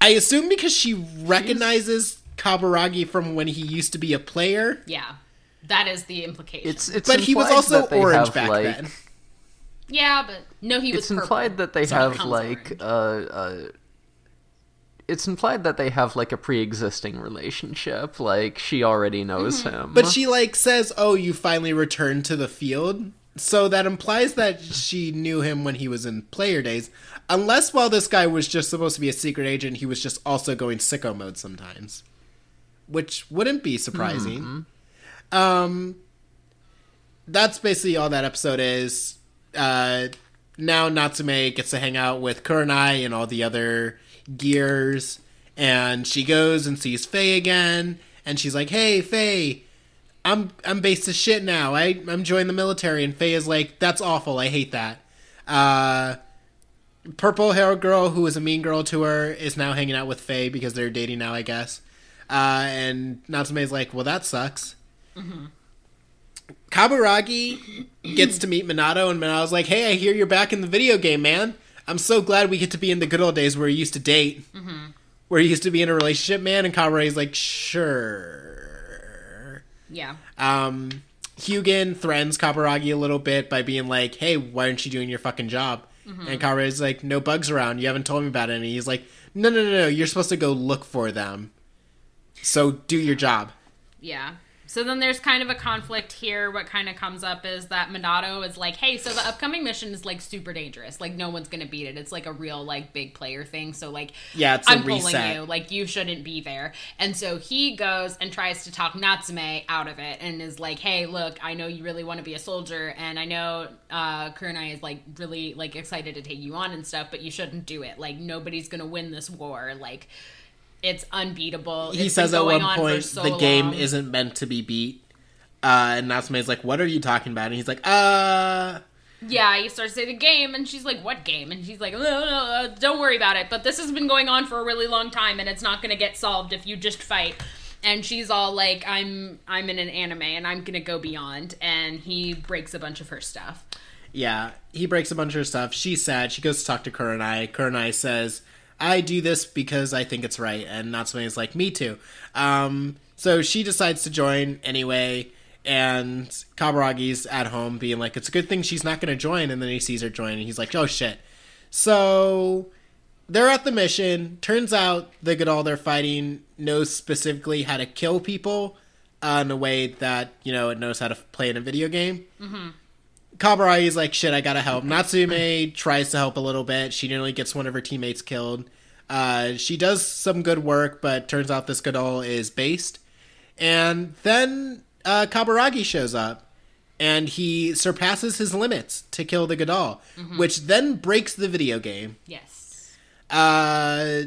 A: I assume because she recognizes Kaburagi from when he used to be a player,
B: Yeah. That is the implication.
C: It's it's
A: but he was also orange
C: have,
A: back
C: like,
A: then.
B: Yeah, but no, he was
C: It's
B: purple.
C: implied that they
B: So
C: have like
B: orange.
C: uh, uh it's implied that they have like a pre-existing relationship like she already knows
B: Mm-hmm.
C: him
A: But she like says, "Oh, you finally returned to the field." So that implies that she knew him when he was in player days. Unless while this guy was just supposed to be a secret agent, he was just also going sicko mode sometimes. Which wouldn't be surprising. Um that's basically all that episode is. Uh now Natsume gets to hang out with Kurenai and all the other gears and she goes and sees Faye again and she's like, "Hey, Faye, I'm I'm based as shit now. I I'm joining the military." And Faye is like, "That's awful. I hate that." Uh, purple hair girl who was a mean girl to her is now hanging out with Faye because they're dating now, I guess. Uh, and Natsume's like, "Well, that sucks." Kaburagi gets to meet Minato, and Minato's like, "Hey, I hear you're back in the video game, man. I'm so glad we get to be in the good old days where we used to date, where you used to be in a relationship, man." And Kaburagi's like, "Sure."
B: yeah.
A: Um, Hugin threatens Kaburagi a little bit by being like, "Hey, why aren't you doing your fucking job?" And Kaburagi's like, "No bugs around. You haven't told me about any." He's like, "No, no, no, no. You're supposed to go look for them. So do your job."
B: Yeah. So then there's kind of a conflict here. What kind of comes up is that Minato is like, hey, so the upcoming mission is like super dangerous. Like no one's gonna beat it. It's like a real like big player thing. So like
A: Yeah, it's
B: I'm pulling
A: reset.
B: you. Like you shouldn't be there. And so he goes and tries to talk Natsume out of it and is like, hey, look, I know you really want to be a soldier, and I know uh Kurenai is like really like excited to take you on and stuff, but you shouldn't do it. Like nobody's gonna win this war. Like it's unbeatable.
A: He
B: It's
A: says at one
B: on
A: point
B: so
A: the game isn't meant to be beat. Uh, and Natsume's like, "What are you talking about?" And he's like, "Uh."
B: Yeah, he starts to say the game, and she's like, "What game?" And she's like, "No, no, no, don't worry about it." But this has been going on for a really long time, and it's not going to get solved if you just fight. And she's all like, "I'm, I'm in an anime, and I'm gonna go beyond." And he breaks a bunch of her stuff.
A: Yeah, he breaks a bunch of her stuff. She's sad. She goes to talk to Kurenai. Kurenai says, I do this because I think it's right. And Natsume is like, me too. Um, so she decides to join anyway. And Kaburagi's at home being like, it's a good thing she's not going to join. And then he sees her join and he's like, oh shit. So they're at the mission. Turns out the Godal they're fighting knows specifically how to kill people uh, in a way that, you know, it knows how to play in a video game. Kaburagi is like, shit, I gotta help. Natsume tries to help a little bit. She nearly gets one of her teammates killed. Uh, she does some good work, but turns out this Godol is based. And then uh, Kaburagi shows up, and he surpasses his limits to kill the Godol, which then breaks the video game.
B: Yes.
A: Uh,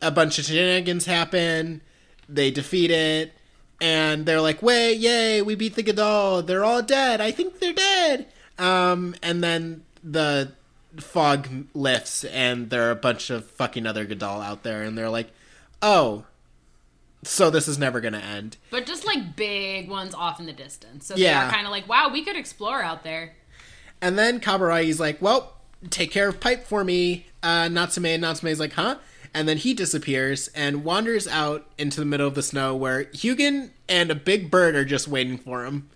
A: a bunch of shenanigans happen. They defeat it, and they're like, "Wait, yay! We beat the Godal. They're all dead. I think they're dead." Um, and then the fog lifts, and there are a bunch of fucking other Godal out there, and they're like, "Oh, so this is never gonna end."
B: But just like big ones off in the distance. So
A: Yeah.
B: they're kind of like, wow, we could explore out there.
A: And then Kaburagi's like, well, take care of Pipe for me. Uh, Natsume and Natsume's like, huh? And then he disappears and wanders out into the middle of the snow where Hugin and a big bird are just waiting for him.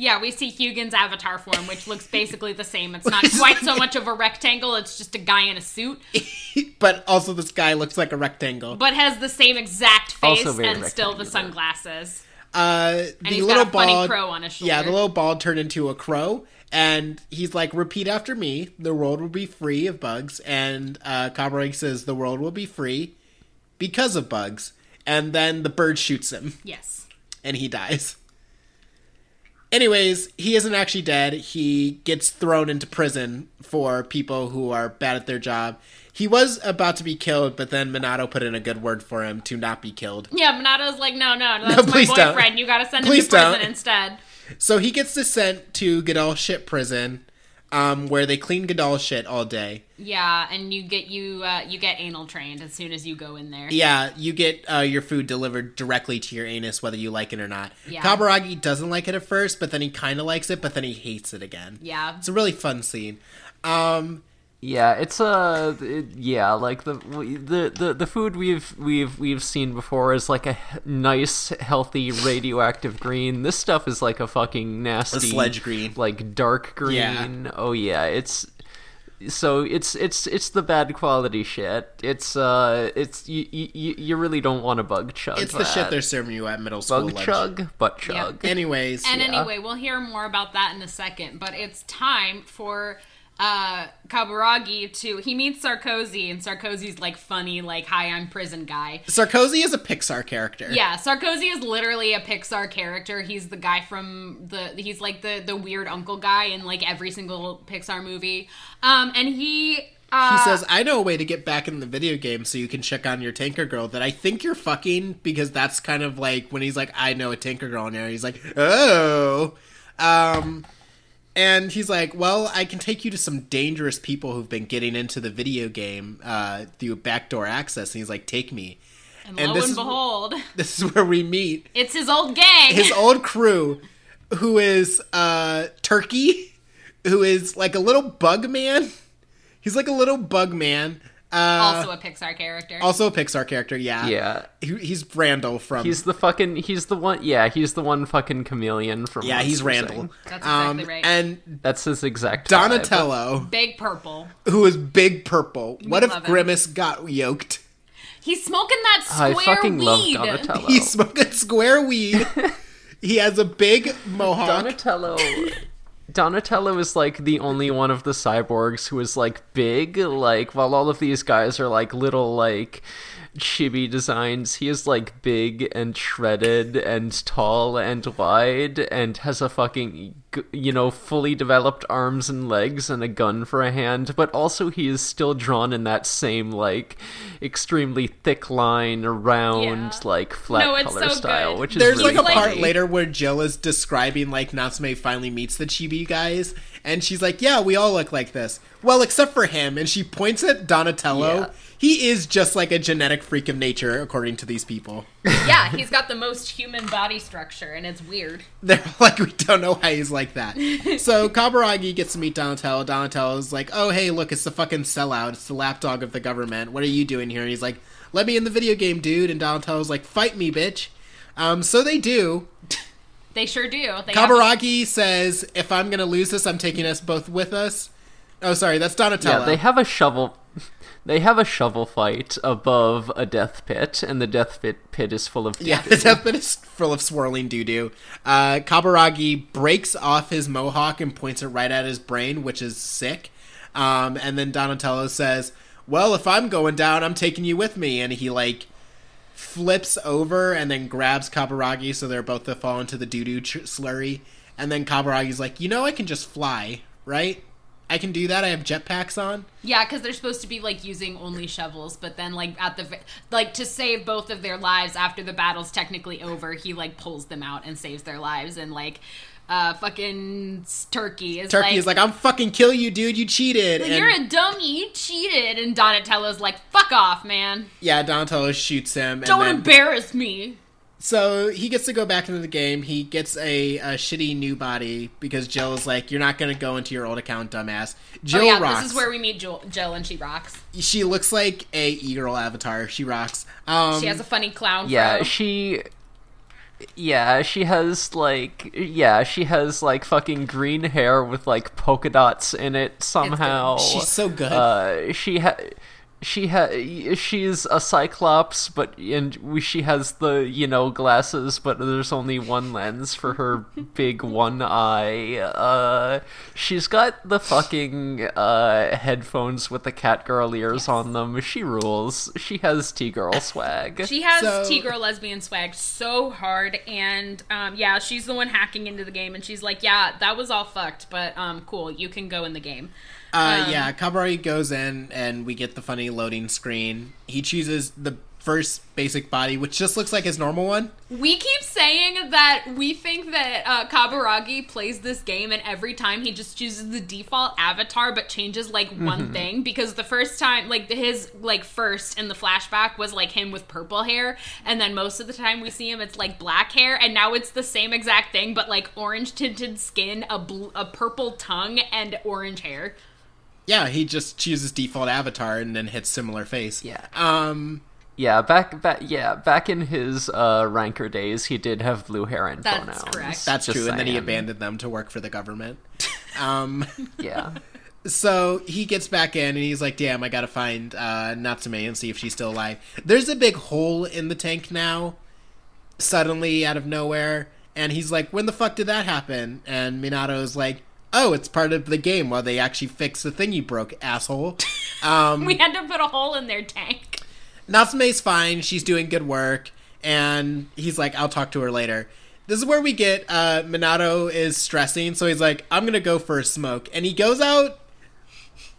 B: Yeah, we see Hugin's avatar form, which looks <laughs> basically the same. It's not quite so much of a rectangle, it's just a guy in a suit, <laughs>
A: but also this guy looks like a rectangle.
B: but has the same exact face
C: Also very
B: and still the sunglasses.
A: Uh, the
B: he's
A: little
B: got a funny crow on his shoulder.
A: yeah, the little bald turned into a crow, and he's like, "Repeat after me: the world will be free of bugs." And uh, Kaburagi says, "The world will be free because of bugs." And then the bird shoots him.
B: Yes.
A: and he dies. Anyways, he isn't actually dead. He gets thrown into prison for people who are bad at their job. He was about to be killed, but then Minato put in a good word for him to not be killed.
B: Yeah, Minato's like, no, no, that's my
A: please don't.
B: boyfriend. You gotta send
A: Please
B: him to prison
A: don't.
B: instead.
A: So he gets to sent to Godal shit prison, um, where they clean Godal shit all day.
B: Yeah, and you get you uh, you get anal trained as soon as you go in there.
A: Yeah, you get uh, your food delivered directly to your anus, whether you like it or not.
B: Yeah.
A: Kaburagi doesn't like it at first, but then he kind of likes it, but then he hates it again.
B: Yeah.
A: It's a really fun scene. Um,
C: Yeah, it's a it, yeah, like the the the the food we've we've we've seen before is like a nice, healthy, radioactive green. This stuff is like a fucking nasty a
A: sledge green.
C: like dark green. Oh yeah, it's so it's it's it's the bad quality shit. It's uh, it's you you, you really don't want to bug chug.
A: It's the shit they're serving you at middle school
C: bug
A: lunch.
C: chug, butt chug.
A: Anyways,
B: And
C: Yeah.
B: anyway, we'll hear more about that in a second. But it's time for uh Kaburagi to he meets Sarkozy and Sarkozy's like funny, like hi I'm prison guy.
A: Sarkozy is a Pixar character.
B: Yeah, Sarkozy is literally a Pixar character. He's the guy from the he's like the the weird uncle guy in like every single Pixar movie. Um and he uh
A: He says, I know a way to get back in the video game so you can check on your tanker girl that I think you're fucking because that's kind of like when he's like, I know a tanker girl there. He's like, oh. Um, and he's like, well, I can take you to some dangerous people who've been getting into the video game uh, through backdoor access. And he's like, take me.
B: and,
A: and
B: lo and
A: is-
B: behold,
A: This is where we meet
B: it's his old gang.
A: his <laughs> old crew, who is uh, Turkey, who is like a little bug man. He's like a little bug man. Uh,
B: also a Pixar character.
A: also a Pixar character, yeah.
C: Yeah.
A: He, he's Randall from.
C: He's the fucking. He's the one. Yeah, he's the one fucking chameleon from.
A: yeah, he's
C: Monsters,
A: Randall.
C: Inc.
B: That's exactly right.
A: Um, And
C: That's his exact. vibe.
A: Donatello,
B: Big purple.
A: who is Big Purple. What if
B: love him.
A: Grimace got yoked?
B: He's smoking that square
C: I
B: square
C: fucking
B: weed.
C: love Donatello.
A: He's smoking square weed. <laughs> he has a big mohawk.
C: Donatello. Donatello is like the only one of the cyborgs who is like big, like while all of these guys are like little like chibi designs, he is like big and shredded and tall and wide and has a fucking you know fully developed arms and legs and a gun for a hand, but also he is still drawn in that same like extremely thick line, round,
B: Yeah.
C: like flat
B: No,
C: color
B: so
C: style,
B: good.
C: which is
A: There's
C: really
A: like a part later where Jill is describing like Natsume finally meets the chibi guys, and she's like, "Yeah, we all look like this." Well, except for him, and she points at Donatello.
C: Yeah.
A: He is just like a genetic freak of nature, according to these people. <laughs>
B: yeah, he's got the most human body structure, and it's weird. <laughs>
A: They're like, we don't know why he's like that. so Kaburagi gets to meet Donatello. Donatello's like, oh, hey, look, it's the fucking sellout. It's the lapdog of the government. What are you doing here? And he's like, let me in the video game, dude. And Donatello's like, fight me, bitch. Um, so they do.
B: They sure do. They have-
A: says, if I'm going to lose this, I'm taking us both with us. Oh, sorry, that's Donatello.
C: Yeah, they have a shovel. They have a shovel fight above a death pit, and the death pit pit is full of
A: Yeah, the death pit is full of swirling doo doo. Uh, Kaburagi breaks off his mohawk and points it right at his brain, which is sick. Um, and then Donatello says, "Well, if I'm going down, I'm taking you with me." And he like flips over and then grabs Kaburagi, so they're both to fall into the doo doo slurry. And then Kaburagi's like, "You know, I can just fly, right? I can do that. I have jetpacks on."
B: Yeah, because they're supposed to be like using only shovels, but then like at the like to save both of their lives after the battle's technically over, he like pulls them out and saves their lives, and like uh fucking Turkey is
A: Turkey
B: like,
A: is like, "I'm fucking kill you, dude. You cheated." And-
B: You're a dummy. You cheated, and Donatello's like, "Fuck off, man!
A: yeah, Donatello shoots him.
B: Don't
A: and then,
B: embarrass me."
A: So he gets to go back into the game. He gets a, a shitty new body because Jill is like, "You're not going to go into your old account, dumbass." Jill
B: oh yeah,
A: rocks.
B: this is where we meet Jill, Jill and she rocks.
A: she looks like a e-girl avatar. She rocks. Um,
B: She has a funny clown.
C: Yeah,
B: fro.
C: she. Yeah, she has like yeah, she has like fucking green hair with like polka dots in it somehow.
A: She's so good.
C: Uh, she ha she ha she's a cyclops, but and she has the you know glasses, but there's only one lens for her <laughs> big one eye. Uh, she's got the fucking uh headphones with the catgirl ears on them. She rules. She has T girl swag.
B: She has
A: So-
B: T girl lesbian swag so hard, and um, yeah, she's the one hacking into the game, and she's like, "Yeah, that was all fucked, but um, cool, you can go in the game."
A: Uh,
B: um,
A: yeah, Kaburagi goes in, and we get the funny loading screen. He chooses the first basic body, which just looks like his normal one.
B: We keep saying that we think that uh, Kaburagi plays this game, and every time he just chooses the default avatar, but changes like one thing. Because the first time, like his like first in the flashback was like him with purple hair, and then most of the time we see him, it's like black hair, and now it's the same exact thing, but like orange tinted skin, a bl- a purple tongue, and orange hair.
A: Yeah, he just chooses default avatar and then hits similar face.
C: Yeah.
A: Um.
C: Yeah, back back yeah, back in his uh ranker days, he did have blue hair and
B: That's
C: pronouns.
B: correct.
A: That's
C: Just
A: true, and then he abandoned them to work for the government. <laughs> um.
C: Yeah.
A: So he gets back in and he's like, "Damn, I gotta find uh, Natsume and see if she's still alive." There's a big hole in the tank now, suddenly out of nowhere, and he's like, "When the fuck did that happen?" And Minato's like, "Oh, it's part of the game while they actually fix the thing you broke, asshole." <laughs> Um,
B: We had to put a hole in their tank.
A: Natsume's fine. She's doing good work. And he's like, I'll talk to her later. This is where we get uh, Minato is stressing. So he's like, I'm going to go for a smoke. And he goes out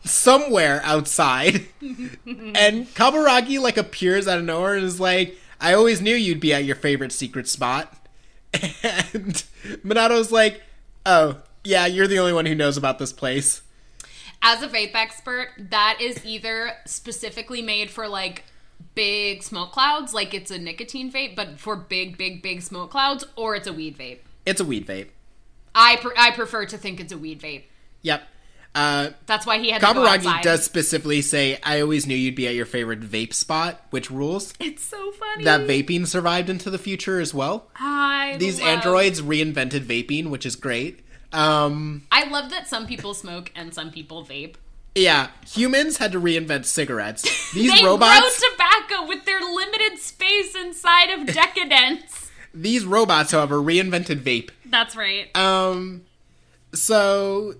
A: somewhere outside. <laughs> and Kaburagi like appears out of nowhere and is like, I always knew you'd be at your favorite secret spot. <laughs> And Minato's like, Oh, yeah, you're the only one who knows about this place.
B: As a vape expert, that is either specifically made for like big smoke clouds, like it's a nicotine vape, but for big, big, big smoke clouds, or it's a weed vape.
A: It's a weed vape.
B: I pre- I prefer to think it's a weed vape.
A: Yep. Uh,
B: That's why he had to go
A: does specifically say, "I always knew you'd be at your favorite vape spot," which rules.
B: It's so funny
A: That vaping survived into the future as well.
B: I
A: These
B: love-
A: androids reinvented vaping, which is great. Um,
B: I love that some people smoke and some people vape.
A: yeah, humans had to reinvent cigarettes. <laughs> These
B: they
A: robots,
B: grow tobacco with their limited space inside of Deca-Dence. <laughs>
A: these robots, however, reinvented vape.
B: That's right.
A: Um, so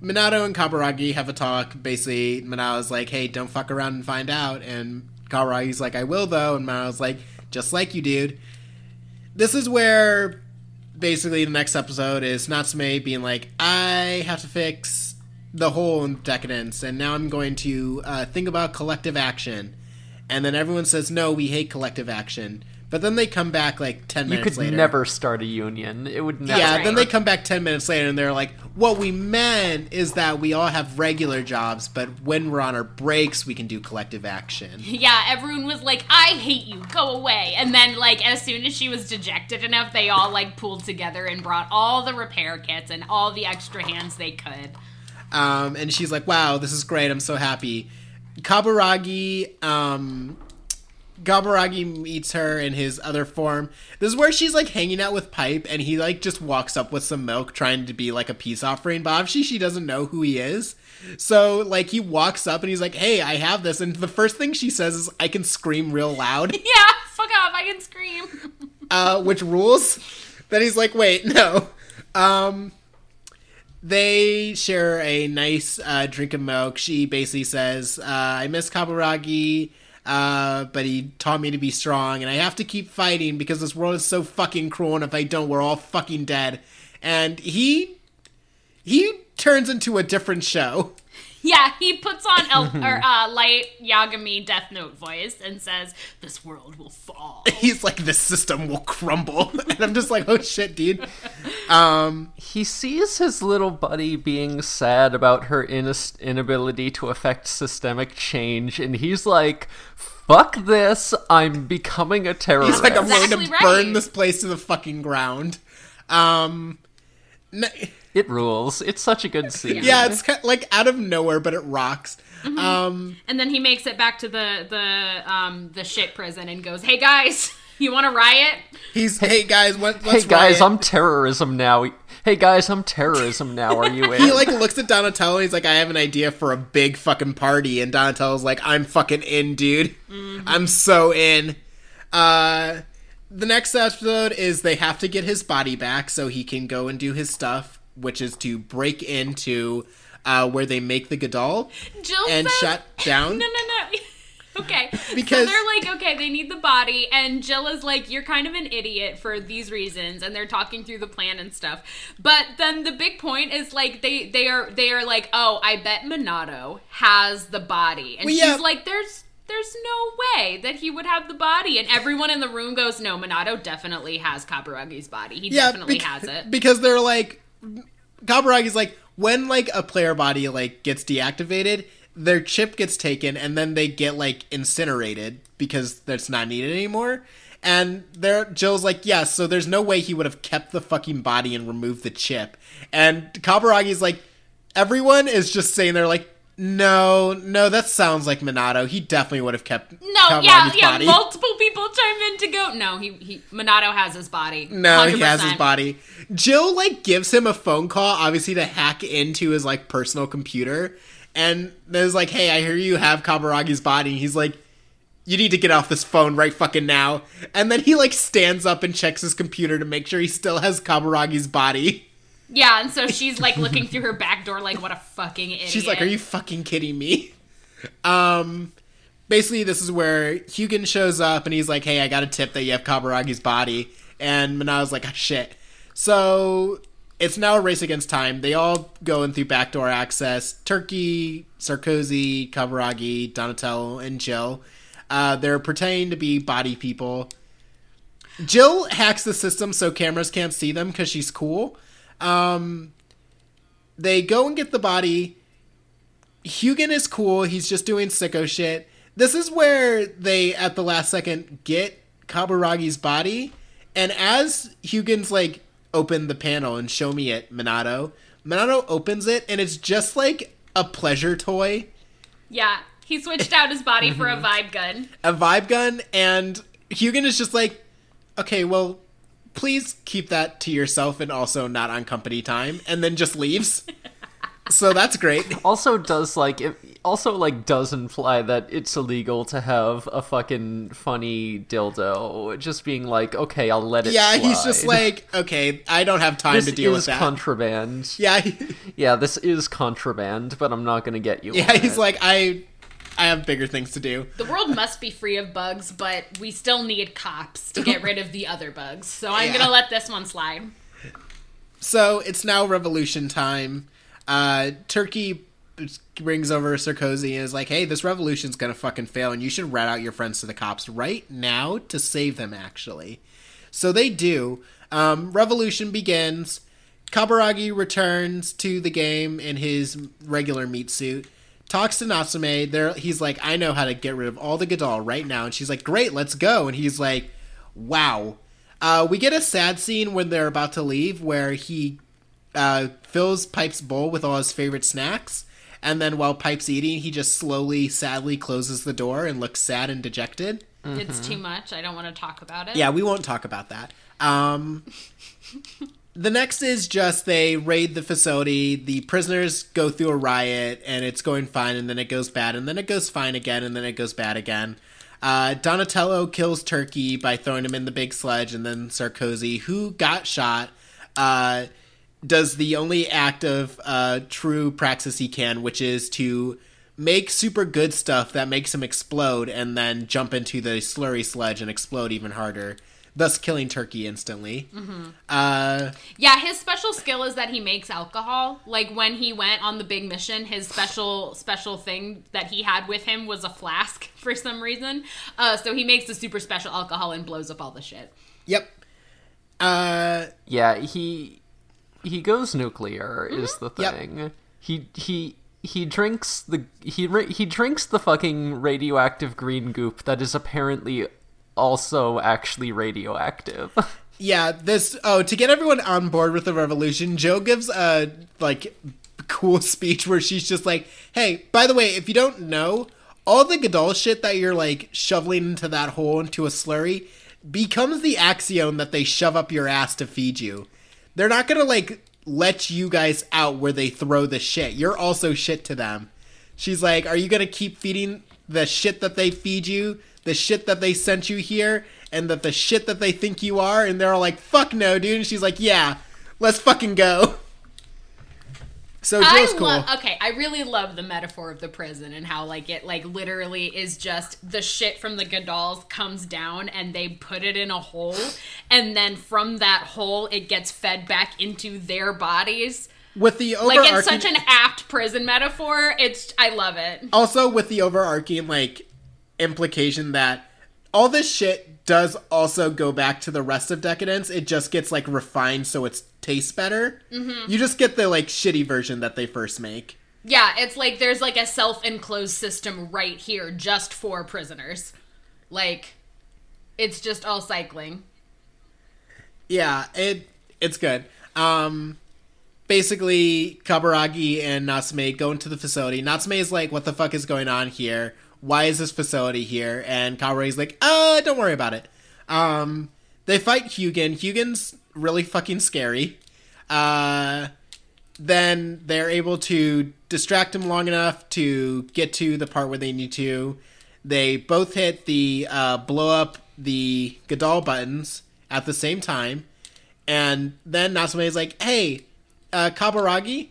A: Minato and Kaburagi have a talk. Basically, Minato's like, "Hey, don't fuck around and find out," and Kaburagi's like, "I will though," and Minato's like, "Just like you, dude." This is where basically the next episode is Natsume being like, "I have to fix the hole in Deca-Dence, and now I'm going to uh, think about collective action." And then everyone says, "No, we hate collective action." But then they come back like ten
C: You
A: minutes
C: could
A: later.
C: Could never start a union. It would never.
A: Yeah,
B: right.
A: then they come back 10 minutes later and they're like, what we meant is that we all have regular jobs, but when we're on our breaks, we can do collective action. <laughs>
B: Yeah, everyone was like, I hate you, go away. And then, like, as soon as she was dejected enough, they all, like, pulled together and brought all the repair kits and all the extra hands they could.
A: Um, and she's like, wow, this is great. I'm so happy. Kaburagi, um, Kaburagi meets her in his other form. This is where she's like hanging out with Pipe, and he like just walks up with some milk, trying to be like a peace offering. But obviously, she doesn't know who he is. So like he walks up and he's like, "Hey, I have this," and the first thing she says is, "I can scream real loud." <laughs>
B: Yeah, fuck off, I can scream. <laughs>
A: uh, which rules. Then he's like, wait, <laughs> no. Um, they share a nice uh, drink of milk. She basically says, uh, I miss Kaburagi, uh, but he taught me to be strong, and I have to keep fighting because this world is so fucking cruel, and if I don't, we're all fucking dead. And he. He turns into a different show. <laughs>
B: Yeah, he puts on El- <laughs> or, uh, light Yagami Death Note voice and says, This world will fall. <laughs>
A: He's like, "This system will crumble. <laughs> And I'm just like, oh shit, dude. Um,
C: He sees his little buddy being sad about her inis- inability to affect systemic change, and he's like, "Fuck this! I'm becoming a terrorist."
A: He's like, I'm going to
B: right.
A: burn this place to the fucking ground. Um, n-
C: it rules. It's such a good scene.
A: yeah, it's kind like out of nowhere, but it rocks.
B: Mm-hmm.
A: Um,
B: And then he makes it back to the the um the shit prison and goes, "Hey guys, <laughs> you want to riot?"
A: he's hey guys, what,
C: Hey
A: let's
C: guys,
A: riot."
C: I'm terrorism now. Hey guys, I'm terrorism now. Are you <laughs> in?
A: He like looks at Donatello. He's like, I have an idea for a big fucking party, and Donatello's like, I'm fucking in, dude. I'm so in. Uh, the next episode is they have to get his body back so he can go and do his stuff, which is to break into uh, where they make the Gadol
B: Jill
A: and
B: says,
A: shut down. <laughs>
B: No, no, no. <laughs> Okay.
A: Because-
B: so they're like, okay, they need the body, and Jill is like, you're kind of an idiot for these reasons, and they're talking through the plan and stuff. But then the big point is like they they are they are like, oh, I bet Minato has the body, and
A: Well,
B: she's
A: yeah.
B: like, there's. There's no way that he would have the body, and everyone in the room goes, "No, Minato definitely has Kaburagi's body. He definitely
A: bec-
B: has it."
A: because they're like Kaburagi's like when like a player body like gets deactivated, their chip gets taken and then they get like incinerated because that's not needed anymore. And there Jill's like, yes, so there's no way he would have kept the fucking body and removed the chip. And Kaburagi's like, everyone is just saying they're like, No, no, that sounds like Minato. He definitely would have kept
B: No, yeah, yeah.
A: body.
B: Multiple people chime in to go. No, he he. Minato has his body.
A: No, he has his body. Jill like gives him a phone call, obviously to hack into his like personal computer, and there's like, "Hey, I hear you have Kaburagi's body." And he's like, "You need to get off this phone right fucking now." And then he like stands up and checks his computer to make sure he still has Kaburagi's body. <laughs>
B: Yeah, and so <laughs> she's like looking through her back door, like, what a fucking idiot.
A: She's like, "Are you fucking kidding me?" <laughs> Um, basically, this is where Hugin shows up and he's like, "Hey, I got a tip that you have Kaburagi's body," and Minato's like, "Ah, "Shit." So it's now a race against time. They all go in through backdoor access. Turkey, Sarkozy, Kaburagi, Donatello, and Jill. Uh, they're pretending to be body people. Jill hacks the system so cameras can't see them because she's cool. Um, they go and get the body. Hugin is cool. He's just doing sicko shit. This is where they, at the last second, get Kaburagi's body. And as Hugin's like, open the panel and show me it, Minato, Minato opens it and it's just like a pleasure toy,
B: Yeah, he switched out his body for a <laughs> vibe gun.
A: a vibe gun. And Hugin is just like, okay, well, please keep that to yourself and also not on company time. And then just leaves. so that's great. <laughs>
C: Also, does like it also like does imply that it's illegal to have a fucking funny dildo. Just being like, okay, I'll let it.
A: Yeah, he's just like, okay, I don't have time
C: this
A: to deal with that.
C: contraband.
A: yeah,
C: Yeah, this is contraband, but I'm not gonna get you.
A: yeah, he's
C: it.
A: like, I, I have bigger things to do.
B: The world must be free of bugs, but we still need cops to get rid of the other bugs. So I'm
A: Yeah.
B: gonna let this one slide.
A: So it's now revolution time. Uh, Turkey brings over Sarkozy and is like, "Hey, this revolution's gonna fucking fail, and you should rat out your friends to the cops right now to save them." Actually, so they do. Um, revolution begins. Kaburagi returns to the game in his regular meat suit. Talks to Natsume. There, he's like, "I know how to get rid of all the Gadoll right now," and she's like, "Great, let's go." And he's like, "Wow." Uh, we get a sad scene when they're about to leave, where he uh, fills Pipe's bowl with all his favorite snacks, and then while Pipe's eating, he just slowly, sadly closes the door and looks sad and dejected.
B: It's too much. I don't want to talk about it.
A: Yeah, we won't talk about that. Um, <laughs> the next is just they raid the facility. The prisoners go through a riot, and it's going fine, and then it goes bad, and then it goes fine again, and then it goes bad again. Uh, Donatello kills Turkey by throwing him in the big sledge, and then Sarkozy, who got shot, uh, does the only act of uh, true praxis he can, which is to make super good stuff that makes him explode and then jump into the slurry sledge and explode even harder, thus killing Turkey instantly. Uh,
B: Yeah, his special skill is that he makes alcohol. Like when he went on the big mission, his special special thing that he had with him was a flask <laughs> for some reason. Uh, so he makes a super special alcohol and blows up all the shit.
A: yep. Uh,
C: Yeah, he he goes nuclear is the
A: Yep.
C: thing. He he he drinks the he he drinks the fucking radioactive green goop that is apparently also actually radioactive. <laughs>
A: yeah, this. Oh, to get everyone on board with the revolution, Joe gives a like cool speech where she's just like, "Hey, by the way, if you don't know, all the Gadoll shit that you're like shoveling into that hole into a slurry becomes the axiom that they shove up your ass to feed you. They're not gonna like let you guys out where they throw the shit. You're also shit to them." She's like, "Are you gonna keep feeding the shit that they feed you, the shit that they sent you here, and that the shit that they think you are?" And they're all like, "Fuck no, dude." And she's like, "Yeah, let's fucking go." So
B: I
A: cool.
B: love. Okay, I really love the metaphor of the prison and how like it like literally is just the shit from the Gadolls comes down and they put it in a hole, and then from that hole it gets fed back into their bodies.
A: with the
B: Like it's such an apt prison metaphor. It's I love it.
A: also with the overarching like implication that all this shit does also go back to the rest of Deca-Dence it just gets like refined so it tastes better
B: Mm-hmm.
A: you just get the like shitty version that they first make
B: Yeah, it's like there's like a self-enclosed system right here just for prisoners. Like it's just all cycling.
A: yeah it it's good um basically, Kaburagi and Natsume go into the facility. Natsume is like, "What the fuck is going on here? Why is this facility here?" And Kaburagi's like, "Uh, don't worry about it." Um, they fight Hugin. Hugin's really fucking scary. Uh, then they're able to distract him long enough to get to the part where they need to. They both hit the uh, blow up the Gadoll buttons at the same time. And then Natsume is like, hey, uh, Kaburagi,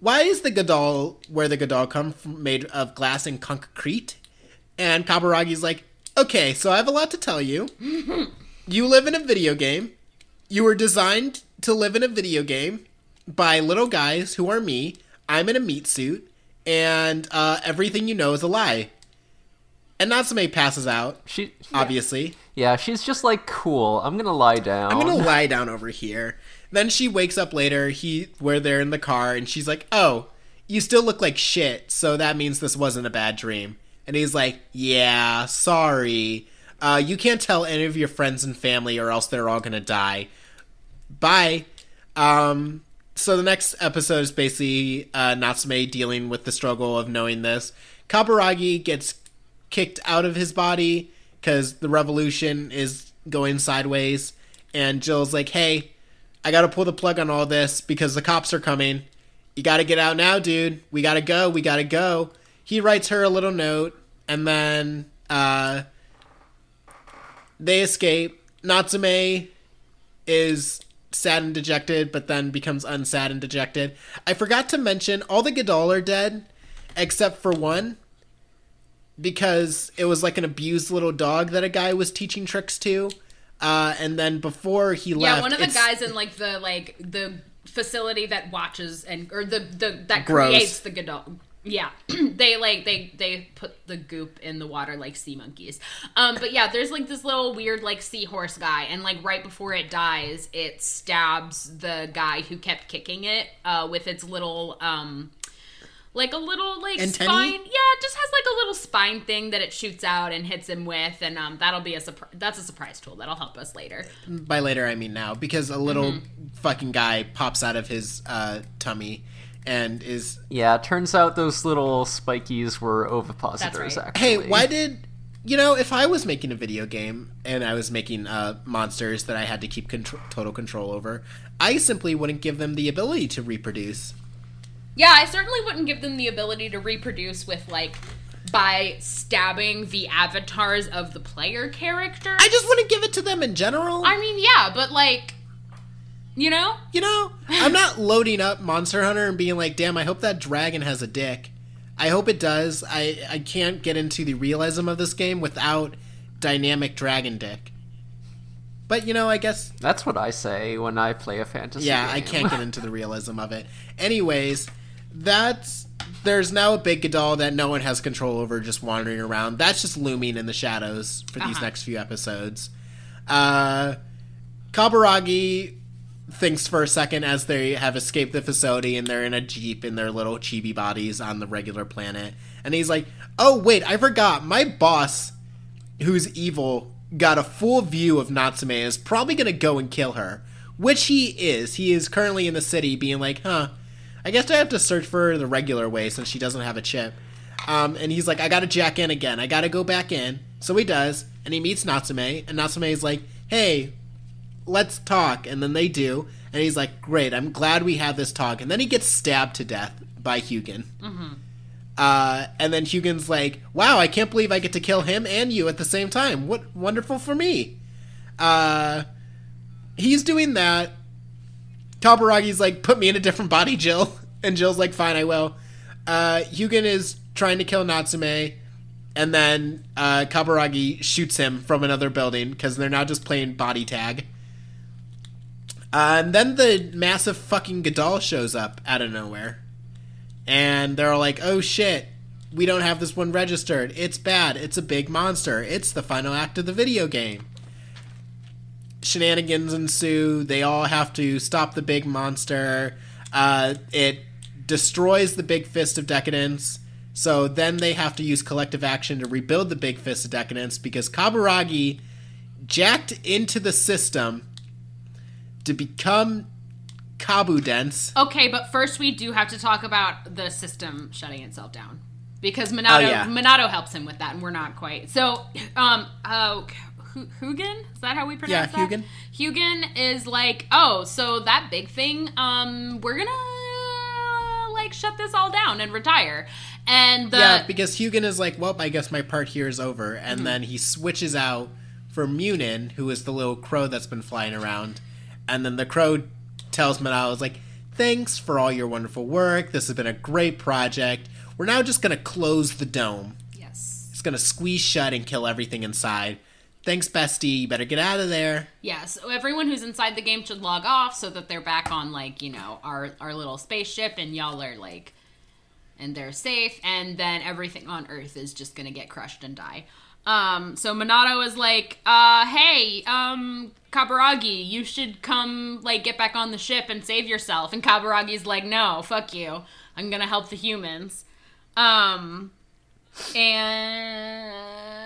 A: why is the Gadoll where the Gadoll come from made of glass and concrete? And Kaburagi's like, okay, so I have a lot to tell you. <laughs> you live in a video game. You were designed to live in a video game by little guys who are me. I'm in a meat suit, and uh, everything you know is a lie. And Natsume passes out,
C: She
A: obviously.
C: Yeah, she's just like cool. I'm gonna lie down.
A: I'm gonna lie down over here. Then she wakes up later, he where they're in the car, and she's like, Oh, you still look like shit, so that means this wasn't a bad dream. And he's like, Yeah, sorry. Uh, you can't tell any of your friends and family or else they're all gonna die. Bye. Um so the next episode is basically uh, Natsume dealing with the struggle of knowing this. Kaburagi gets kicked out of his body because the revolution is going sideways, and Jill's like, "Hey, I got to pull the plug on all this because the cops are coming. You got to get out now, dude. We got to go. We got to go." He writes her a little note, and then uh, they escape. Natsume is sad and dejected, but then becomes unsad and dejected. I forgot to mention all the Gadoll are dead, except for one, because it was like an abused little dog that a guy was teaching tricks to. Uh, and then before he left,
B: Yeah, one of the guys in like the like the facility that watches and or the the that
A: Gross.
B: creates the Godot. Yeah, <clears throat> they like they they put the goop in the water like sea monkeys. Um, but yeah, there's like this little weird like seahorse guy, and like right before it dies, it stabs the guy who kept kicking it uh, with its little um. Like a little like
A: Antennae?
B: spine, yeah. It just has like a little spine thing that it shoots out and hits him with, and um, that'll be a surprise. That's a surprise tool that'll help us later.
A: by later I mean now, because a little
B: Mm-hmm.
A: fucking guy pops out of his uh, tummy and is
C: Yeah, it turns out those little spikies were ovipositors.
B: right.
C: Actually,
A: Hey, why did you know if I was making a video game and I was making uh, monsters that I had to keep contr- total control over, I simply wouldn't give them the ability to reproduce.
B: Yeah, I certainly wouldn't give them the ability to reproduce with like by stabbing the avatars of the player character.
A: I just wouldn't give it to them in general.
B: I mean, yeah, but like you know?
A: you know, I'm not loading up Monster Hunter and being like, "Damn, I hope that dragon has a dick." I hope it does. I I can't get into the realism of this game without dynamic dragon dick. But you know, I guess
C: That's what I say when I play a fantasy.
A: yeah, I can't get into the realism of it. Anyways, that's there's now a big Gadoll that no one has control over just wandering around. That's just looming in the shadows for these
B: Uh-huh.
A: next few episodes. Uh Kaburagi thinks for a second as they have escaped the facility and they're in a jeep in their little chibi bodies on the regular planet. And he's like, "Oh wait, I forgot. My boss who's evil got a full view of Natsume is probably going to go and kill her. Which he is. He is currently in the city being like, huh, I guess I have to search for her the regular way since she doesn't have a chip. Um, and he's like, I gotta jack in again. I gotta go back in. So he does, and he meets Natsume, and Natsume is like, hey, let's talk. And then they do, and he's like, great, I'm glad we had this talk. And then he gets stabbed to death by Hugin. Uh, and then Hugin's like, "Wow, I can't believe I get to kill him and you at the same time. What wonderful for me." Uh, he's doing that. Kaburagi's like, "Put me in a different body, Jill," <laughs> and Jill's like, "Fine, I will." Uh, Hugin is trying to kill Natsume, and then uh, Kaburagi shoots him from another building because they're now just playing body tag. Uh, and then the massive fucking Gadoll shows up out of nowhere and they're like, "Oh shit, we don't have this one registered. It's bad. It's a big monster. It's the final act of the video game." Shenanigans ensue. They all have to stop the big monster. Uh, it destroys the big fist of Deca-Dence. So then they have to use collective action to rebuild the big fist of Deca-Dence because Kaburagi jacked into the system to become Kabu Dents.
B: Okay, but first we do have to talk about the system shutting itself down because Minato
A: Oh, yeah.
B: Minato helps him with that, and we're not quite. So, um, oh, Hu- Hugin is that how we pronounce
A: Yeah,
B: that?
A: Hugin.
B: Hugin is like, oh, so that big thing, um, we're gonna like shut this all down and retire, and the
A: yeah, because Hugin is like, well, I guess my part here is over.
B: Mm-hmm.
A: And then he switches out for Munin, who is the little crow that's been flying around. And then the crow tells Minato, is like, thanks for all your wonderful work. This has been a great project. We're now just going to close the dome.
B: yes,
A: It's going to squeeze shut and kill everything inside. Thanks, bestie. You better get out of there.
B: Yeah, so everyone who's inside the game should log off so that they're back on like, you know, our our little spaceship and y'all are like and they're safe and then everything on Earth is just going to get crushed and die. Um so Minato is like, "Uh hey, um Kaburagi, you should come like get back on the ship and save yourself." And Kaburagi's like, "No, fuck you. I'm to help the humans." Um and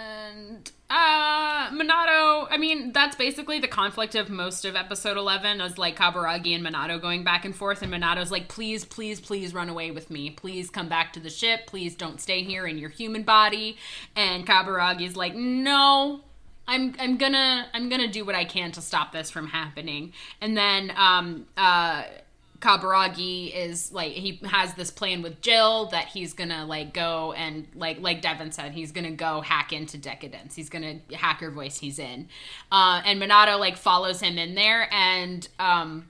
B: uh Minato, I mean, that's basically the conflict of most of episode 11 is like Kaburagi and Minato going back and forth and Minato's like, "Please, please, please run away with me. Please come back to the ship. Please don't stay here in your human body." And Kaburagi's like, "No, I'm I'm gonna I'm gonna do what I can to stop this from happening. And then um uh Kaburagi is like he has this plan with Jill that he's gonna like go and like like Devon said he's gonna go hack into Deca-Dence. He's gonna hack her voice he's in, uh, and Minato like follows him in there and um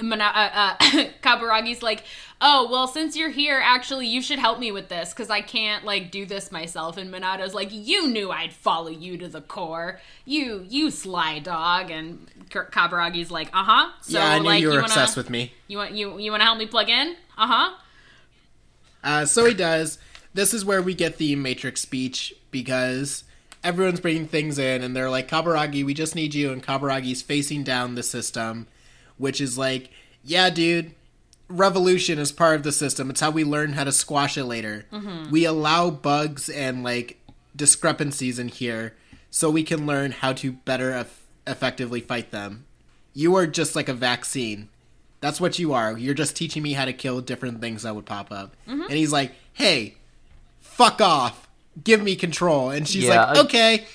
B: Mana- uh, uh, <laughs> Kaburagi's like, oh well, since you're here, actually, you should help me with this because I can't like do this myself. And Minato's like, you knew I'd follow you to the core, you you sly dog. And K- Kaburagi's like, uh huh. So
A: yeah, I knew
B: like,
A: you were
B: wanna,
A: obsessed with me.
B: You want you you want to help me plug in? Uh huh.
A: Uh, so he does. This is where we get the Matrix speech because everyone's bringing things in and they're like, Kaburagi, we just need you. And Kaburagi's facing down the system, which is like, yeah, dude, revolution is part of the system. It's how we learn how to squash it later. Mm-hmm. We allow bugs and like discrepancies in here so we can learn how to better eff- effectively fight them. You are just like a vaccine. That's what you are. You're just teaching me how to kill different things that would pop up. Mm-hmm. And he's like, hey, fuck off. Give me control. And she's
C: Yeah,
A: like,
C: I-
A: okay.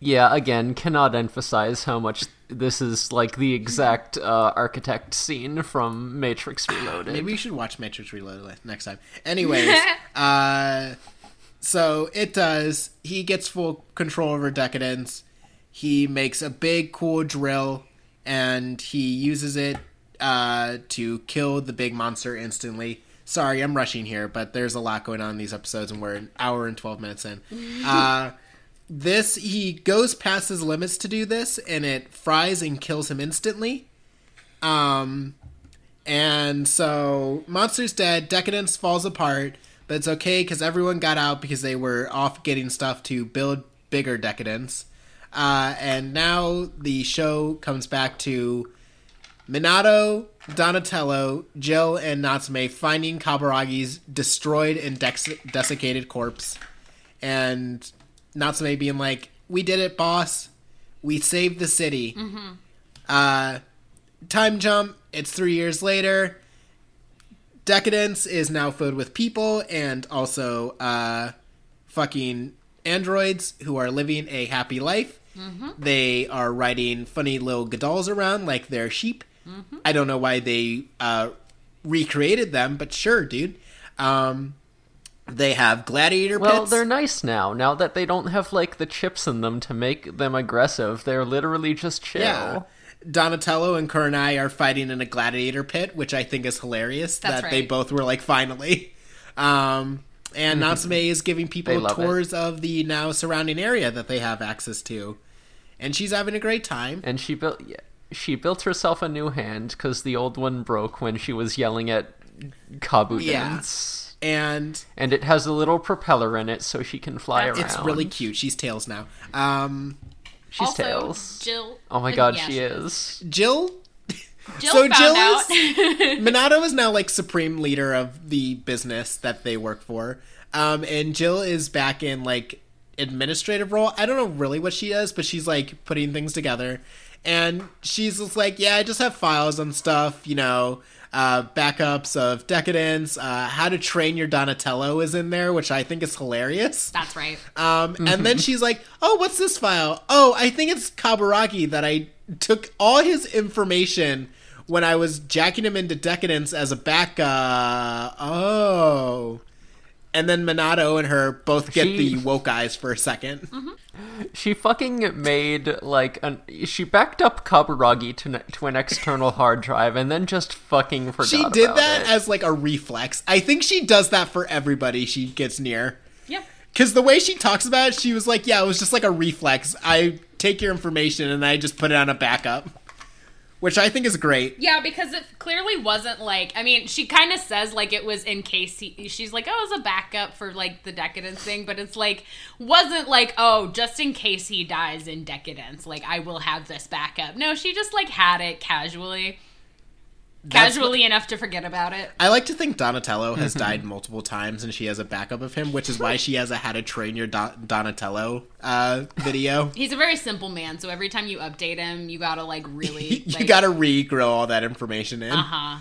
C: Yeah, again, cannot emphasize how much this is like the exact uh, architect scene from Matrix Reloaded.
A: Maybe you should watch Matrix Reloaded next time. Anyways, <laughs> uh, so it does. He gets full control over Deca-Dence. He makes a big, cool drill, and he uses it uh, to kill the big monster instantly. Sorry, I'm rushing here, but there's a lot going on in these episodes, and we're an hour and 12 minutes in. <laughs> This, he goes past his limits to do this, and it fries and kills him instantly. Um, and so Monster's dead, Deca-Dence falls apart, but it's okay because everyone got out because they were off getting stuff to build bigger Deca-Dence. Uh, and now the show comes back to Minato, Donatello, Jill, and Natsume finding Kaburagi's destroyed and dex- desiccated corpse. And Natsume being like, We did it, boss. We saved the city. Uh, time jump, it's three years later. Deca-Dence is now filled with people and also uh, fucking androids who are living a happy life. They are riding funny little gadolls around like they're sheep. I don't know why they uh, recreated them, but sure, dude. Um, they have gladiator
C: well,
A: pits.
C: Well, they're nice now. Now that they don't have like the chips in them to make them aggressive, they're literally just chill.
A: Yeah. Donatello and Kurenai are fighting in a gladiator pit, which I think is hilarious
B: That's
A: that they both were like finally. Um, and Natsume is giving people
C: They love
A: tours of the now surrounding area that they have access to. And she's having a great time.
C: And she built yeah, she built herself a new hand because the old one broke when she was yelling at Kabu
A: Yeah.
C: Dance.
A: And
C: And it has a little propeller in it so she can fly around.
A: it's really cute. She's Tails now. Um,
C: She's
B: also,
C: Tails.
B: Jill.
C: Oh my god,
B: yeah,
C: she is.
A: Jill
B: Jill
A: So Jill <laughs>
B: out.
A: Minato is now like supreme leader of the business that they work for. Um, and Jill is back in like administrative role. I don't know really what she does, but she's like putting things together. and she's just like, "Yeah, I just have files and stuff, you know." Uh, backups of Deca-Dence, uh, How to Train Your Donatello is in there, which I think is hilarious.
B: That's right.
A: Um, and then she's like, "Oh, what's this file? Oh, I think it's Kaburagi that I took all his information when I was jacking him into Deca-Dence as a back. Uh, oh." And then Minato and her both get
C: She-
A: the woke eyes for a 2nd mm-hmm.
C: She fucking made like an. She backed up Kaburagi to to an external hard drive and then just fucking forgot.
A: She did
C: about
A: that
C: it.
A: as like a reflex. I think she does that for everybody she gets near.
B: Yep.
A: Because the way she talks about it, she was like, "Yeah, it was just like a reflex. I take your information and I just put it on a backup," which I think is great.
B: Yeah, because it clearly wasn't like. I mean, she kind of says like it was in case he. She's like, oh, it was a backup for like the Deca-Dence thing, but it's like wasn't like oh, just in case he dies in Deca-Dence, like I will have this backup. No, she just like had it casually,
A: That's
B: casually enough to forget about it.
A: I like to think Donatello has died multiple times and she has a backup of him, which is why she has a "How to Train Your Don- Donatello" uh, video. <laughs>
B: He's a very simple man, so every time you update him, you gotta like really. <laughs>
A: you
B: like,
A: gotta regrow all that information in.
B: Uh huh.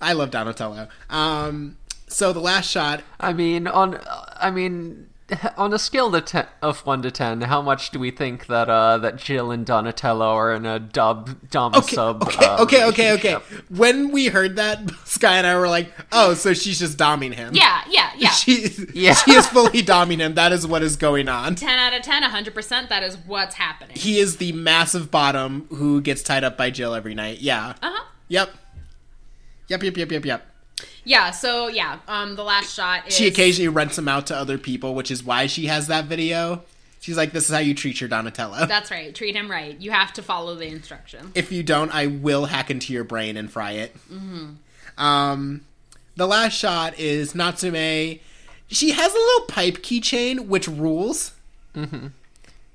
A: I love Donatello. Um, so the last shot
C: I mean, on I mean, <laughs> on a scale to ten, of one to ten, how much do we think that uh that Jill and Donatello are in a dub dom
A: Okay,
C: sub?
A: okay,
C: uh,
A: okay, okay, okay. When we heard that, <laughs> Skye and I were like, "Oh, so she's just doming him."
B: Yeah, yeah, <laughs> yeah.
A: she,
C: Yeah.
A: she is fully doming him. That is what is going on.
B: 10 out of 10, 100%, that is what's happening.
A: He is the massive bottom who gets tied up by Jill every night. Yeah.
B: Uh huh.
A: Yep. Yep. Yep. Yep. Yep. Yep.
B: Yeah, so yeah, um, the last shot is.
A: She occasionally rents him out to other people, which is why she has that video. She's like, "This is how you treat your Donatello. <laughs>
B: That's right. Treat him right. You have to follow the instructions.
A: if you don't, I will hack into your brain and fry it." Um, the last shot is Natsume. She has a little pipe keychain, which rules.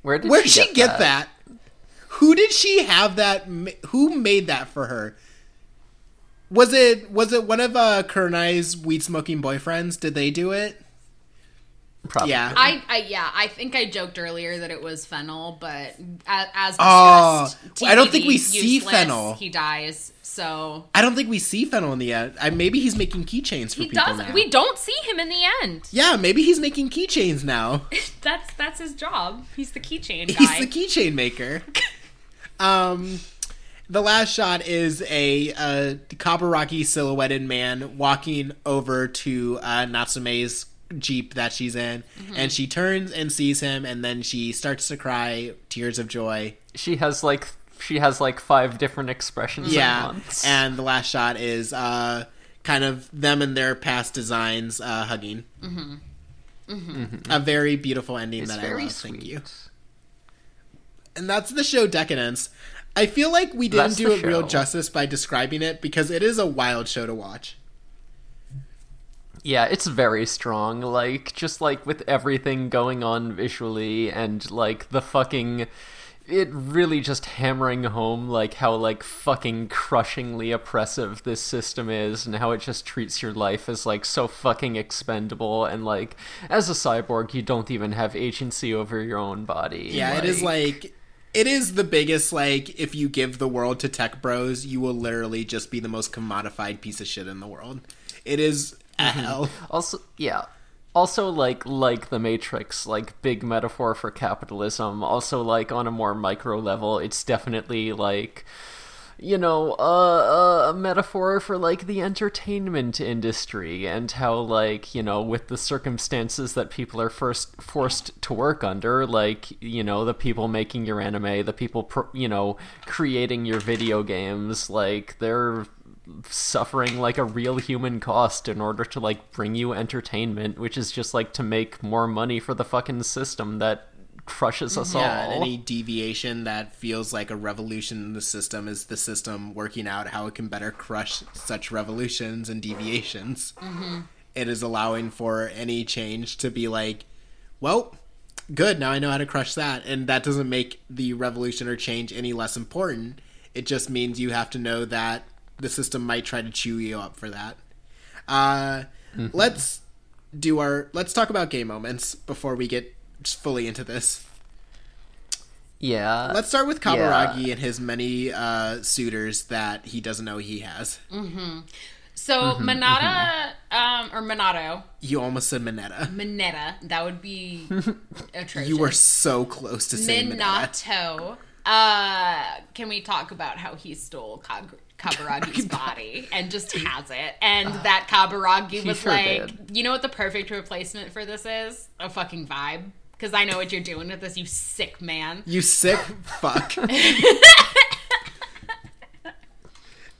C: Where did
A: Where'd
C: she
A: she get that? Who did she have that? Who made that for her? Was it was it one of uh Kurenai's weed smoking boyfriends? Did they do it?
C: Probably.
A: Yeah.
B: I, I, yeah, I think I joked earlier that it was Fennel, but as, as
A: Oh,
B: discussed,
A: I don't think
B: TBD,
A: we see Fennel.
B: He dies, so
A: I don't think we see Fennel in the end. I, maybe he's making keychains for
B: he
A: people
B: does.
A: now.
B: We don't see him in the end.
A: yeah, maybe he's making keychains now. <laughs>
B: That's that's his job. He's the keychain guy.
A: He's the keychain maker. <laughs> um, the last shot is a uh, Kaburagi silhouetted man walking over to uh, Natsume's jeep that she's in,
B: Mm-hmm.
A: and she turns and sees him, and then she starts to cry tears of joy.
C: She has like she has like five different expressions. at
A: Yeah,
C: once.
A: and the last shot is uh, kind of them and their past designs uh, hugging. Mm-hmm. A very beautiful ending
C: it's
A: that
C: very
A: I love.
C: sweet.
A: Thank you. and that's the show Deca-Dence. I feel like we didn't
C: That's
A: do it real justice by describing it because it is a wild show to watch.
C: Yeah, it's very strong. Like just like with everything going on visually and like the fucking it really just hammering home like how like fucking crushingly oppressive this system is and how it just treats your life as like so fucking expendable and like as a cyborg you don't even have agency over your own body.
A: Yeah, it is like it is the biggest like if you give the world to tech bros, you will literally just be the most commodified piece of shit in the world. It is a mm-hmm. hell.
C: Also, yeah. Also, like like the Matrix, like big metaphor for capitalism. Also, like on a more micro level, it's definitely like you know a metaphor for like the entertainment industry and how like you know with the circumstances that people are first forced to work under like you know the people making your anime the people you know creating your video games like they're suffering like a real human cost in order to like bring you entertainment which is just like to make more money for the fucking system that crushes us
A: Yeah,
C: all
A: any deviation that feels like a revolution in the system is the system working out how it can better crush such revolutions and deviations. It is allowing for any change to be like, well, good, now I know how to crush that. And that doesn't make the revolution or change any less important. It just means you have to know that the system might try to chew you up for that. Uh, Let's do our. Let's talk about gay moments before we get fully into this.
C: Yeah.
A: Let's start with Kaburagi and his many uh, suitors that he doesn't know he has.
B: So Minata, um, or Minato,
A: You almost said Mineta.
B: Mineta, that would be <laughs> atrocious.
A: You were so close to saying Mineta.
B: Minato. Uh, can we talk about how he stole Kag- Kaburagi's <laughs> body and just has it? And that Kaburagi was
C: sure
B: like,
C: did.
B: you know what the perfect replacement for this is? A fucking vibe. Because I know what you're doing with this, you sick man.
A: You sick fuck. <laughs>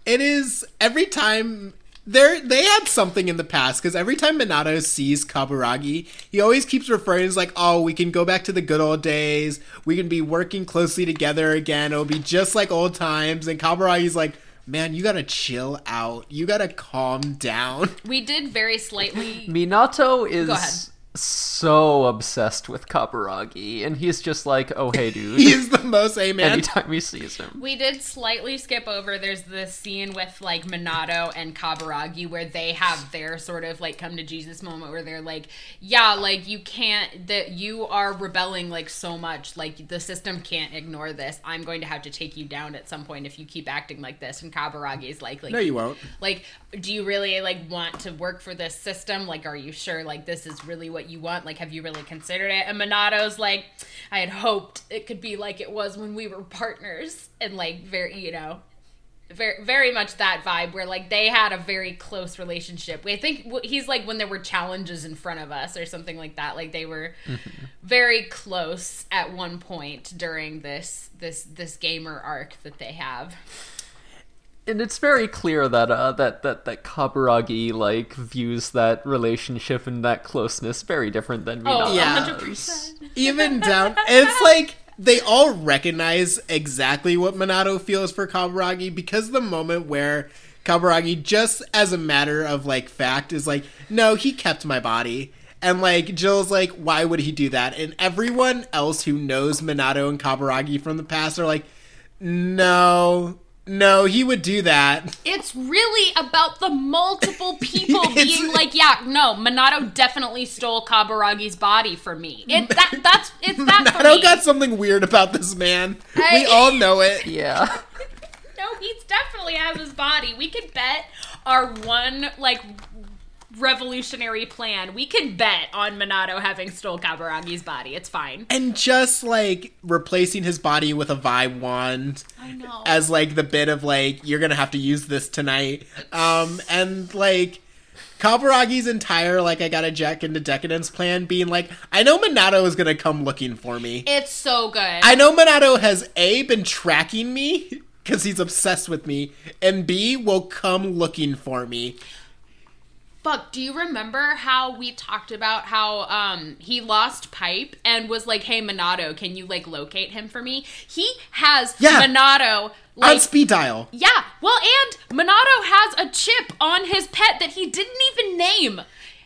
A: it is every time there they had something in the past because every time Minato sees Kaburagi, he always keeps referring as like, "Oh, we can go back to the good old days. We can be working closely together again. It'll be just like old times." And Kaburagi's like, "Man, you gotta chill out. You gotta calm down."
B: We did very slightly.
C: Minato is so obsessed with Kaburagi, and he's just like, "Oh hey, <laughs> dude."
A: He's the most a man.
C: Anytime he sees him,
B: We did slightly skip over. There's this scene with like Minato and Kaburagi where they have their sort of like come to Jesus moment where they're like, yeah, like you can't that you are rebelling like so much, like the system can't ignore this. I'm going to have to take you down at some point if you keep acting like this. And Kaburagi's like, like
A: No, you won't.
B: Like, do you really like want to work for this system? Like, are you sure like this is really what you want? Like, have you really considered it? And Minato's like, I had hoped it could be like it was when we were partners, and like very, you know, very very much that vibe where like they had a very close relationship. I think he's like when there were challenges in front of us or something like that. Like they were mm-hmm. very close at one point during this this this gamer arc that they have.
C: And it's very clear that uh, that that that Kaburagi like views that relationship and that closeness very different than Minato.
B: Oh,
A: Yeah.
B: 100%.
A: even down. It's like they all recognize exactly what Minato feels for Kaburagi because the moment where Kaburagi, just as a matter of like fact, is like, no, he kept my body. And like Jill's like, why would he do that? And everyone else who knows Minato and Kaburagi from the past are like, no, no, he would do that.
B: It's really about the multiple people <laughs> being like, yeah, no, Minato definitely stole Kaburagi's body for me. It that <laughs> that's it's that for
A: Minato
B: me.
A: got something weird about this man. We all know it. <laughs>
C: Yeah.
B: no, he's definitely has his body. We could bet our one like revolutionary plan. We can bet on Minato having stole Kaburagi's body. It's fine.
A: And just like replacing his body with a vibe wand
B: I know.
A: as like the bit of like you're gonna have to use this tonight. Um and like Kaburagi's entire like I gotta jack into Deca-Dence plan being like, I know Minato is gonna come looking for me.
B: it's so good.
A: I know Minato has A been tracking me because he's obsessed with me, and B will come looking for me.
B: Fuck, do you remember how we talked about how um he lost Pipe and was like, "Hey Monado, can you like locate him for me?" He has
A: Yeah.
B: Minato
A: On
B: like
A: speed dial.
B: Yeah. Well, and Monado has a chip on his pet that he didn't even name.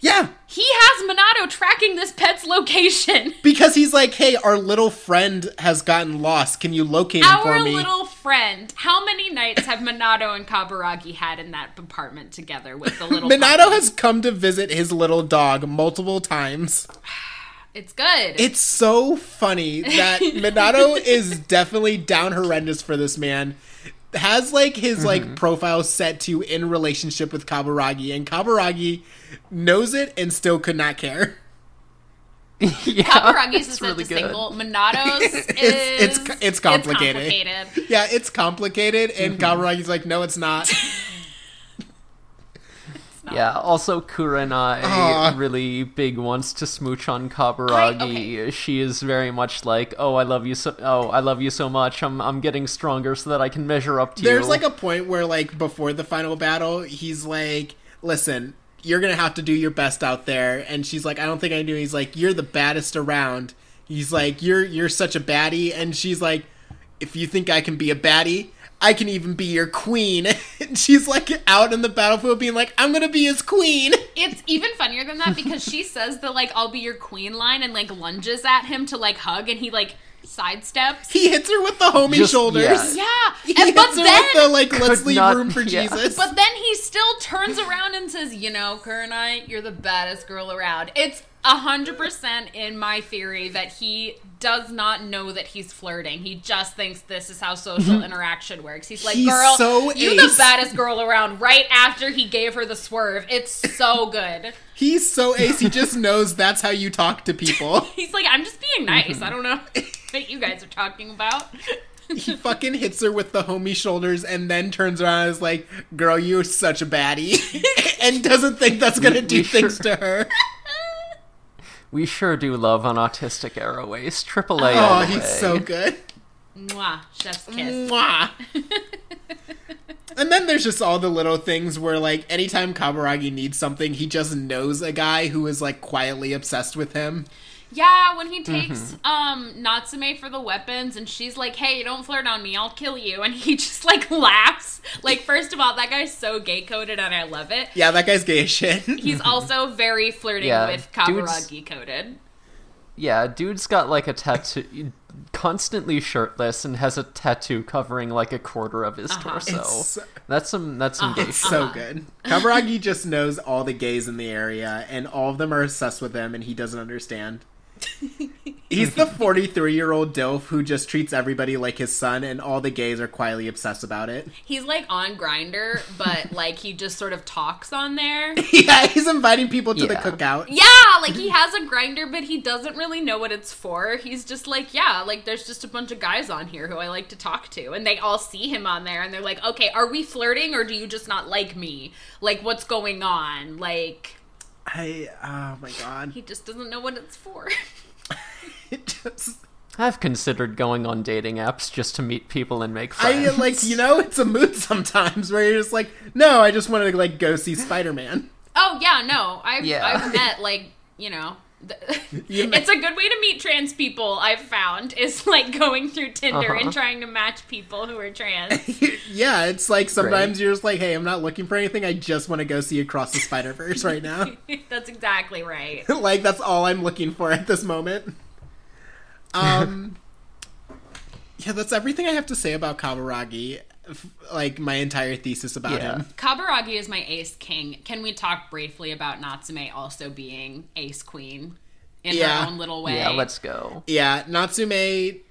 A: Yeah.
B: He has Minato tracking this pet's location. <laughs>
A: Because he's like, hey, our little friend has gotten lost. Can you locate him
B: Our
A: for me?
B: Our little friend. How many nights have Minato and Kaburagi had in that apartment together with the little <laughs>
A: Minato
B: puppy?
A: has come to visit his little dog multiple times. <sighs>
B: It's good.
A: It's so funny that <laughs> Minato is definitely down horrendous for this man. Has like his
C: Mm-hmm.
A: like profile set to in relationship with Kaburagi, and Kaburagi knows it and still could not care. <laughs>
C: yeah.
B: Kaburagi's
C: it's
B: is
C: really
B: a
C: good.
B: single. Minato's is
A: It's- it's- it's complicated.
B: complicated.
A: Yeah, it's complicated, and
C: Mm-hmm.
A: Kaburagi's like, no, it's not. <laughs>
C: Yeah, also Kurenai
A: Aw.
C: really big wants to smooch on Kaburagi.
B: okay.
C: She is very much like, "Oh, I love you so oh, I love you so much. I'm I'm getting stronger so that I can measure up to you."
A: There's like a point where, like, before the final battle, he's like, listen, you're gonna have to do your best out there. And she's like, I don't think I do. He's like, you're the baddest around. He's like, you're you're such a baddie. And she's like, if you think I can be a baddie, I can even be your queen. <laughs> and she's like out in the battlefield being like, I'm gonna be his queen.
B: It's even funnier than that because she <laughs> says the like "I'll be your queen" line and like lunges at him to like hug, and he like sidesteps.
A: He hits her with the homie
C: Just-
A: shoulders.
C: yeah.
B: Yeah,
A: He
B: and, but
A: hits her
B: then
A: with the like, let's leave
C: not-
A: room for
C: yeah.
A: Jesus.
B: But then he still turns around and says, "You know, Kurenai, you're the baddest girl around." It's a hundred percent in my theory that he does not know that he's flirting. He just thinks this is how social mm-hmm. interaction works. He's like,
A: He's
B: "Girl,
A: so
B: you the
A: ace."
B: baddest girl around." Right after he gave her the swerve, it's so good. <laughs>
A: He's so ace. He just knows that's how you talk to people. <laughs>
B: He's like, "I'm just being nice. Mm-hmm. I don't know <laughs> what you guys are talking about."
A: he fucking hits her with the homie shoulders and then turns around and is like, "Girl, you're such a baddie," and doesn't think that's gonna do
C: we
A: things to her.
C: We sure do love an autistic arrow waste. Triple A.
A: Oh, he's
C: way.
A: so good.
B: Mwah, chef's kiss.
A: Mwah. and then there's just all the little things where, like, anytime Kaburagi needs something, he just knows a guy who is like quietly obsessed with him.
B: Yeah, when he takes um Natsume for the weapons and she's like, "Hey, don't flirt on me. I'll kill you." And he <laughs> just like laughs. Like first of all, that guy's so gay coded and I love it.
A: Yeah, that guy's gay as shit. <laughs>
B: He's also very flirting
C: Yeah,
B: with
C: dudes-
B: Kaburagi coded.
C: Yeah, dude's got like a tattoo, constantly shirtless, and has a tattoo covering like a quarter of his
B: Uh-huh.
C: torso.
A: It's-
C: That's some. That's some gay
A: It's
C: shit.
A: so good. Kaburagi just knows all the gays in the area, and all of them are obsessed with him, and he doesn't understand. <laughs> He's the 43 year old DILF who just treats everybody like his son, and all the gays are quietly obsessed about it.
B: He's like on Grindr, but <laughs> like he just sort of talks on there. <laughs>
A: yeah, he's inviting people to the
C: Yeah.
A: cookout.
B: Yeah, like he has a Grindr, but he doesn't really know what it's for. He's just like, yeah, like there's just a bunch of guys on here who I like to talk to, and they all see him on there, and they're like, okay, are we flirting or do you just not like me? Like, what's going on? Like,
A: I, oh my god.
B: he just doesn't know what it's for. <laughs>
A: It just,
C: I've considered going on dating apps just to meet people and make friends.
A: I like, you know, it's a mood sometimes where you're just like, no, I just want to like go see Spider Man.
B: oh yeah, no, I've
C: Yeah.
B: I've met like you know. Th- <laughs>
A: You met-
B: it's a good way to meet trans people. I've found is like going through Tinder
C: Uh-huh.
B: and trying to match people who are trans. <laughs>
A: yeah, it's like sometimes
C: Great.
A: you're just like, hey, I'm not looking for anything. I just want to go see Across the Spider Verse right now. <laughs>
B: That's exactly right.
A: like that's all I'm looking for at this moment. Um, yeah, that's everything I have to say about Kaburagi. F- Like my entire thesis about
C: Yeah.
A: him.
B: Kaburagi is my ace king. Can we talk briefly about Natsume also being ace queen in
A: Yeah.
B: her own little way?
C: yeah, let's go.
A: Yeah, Natsume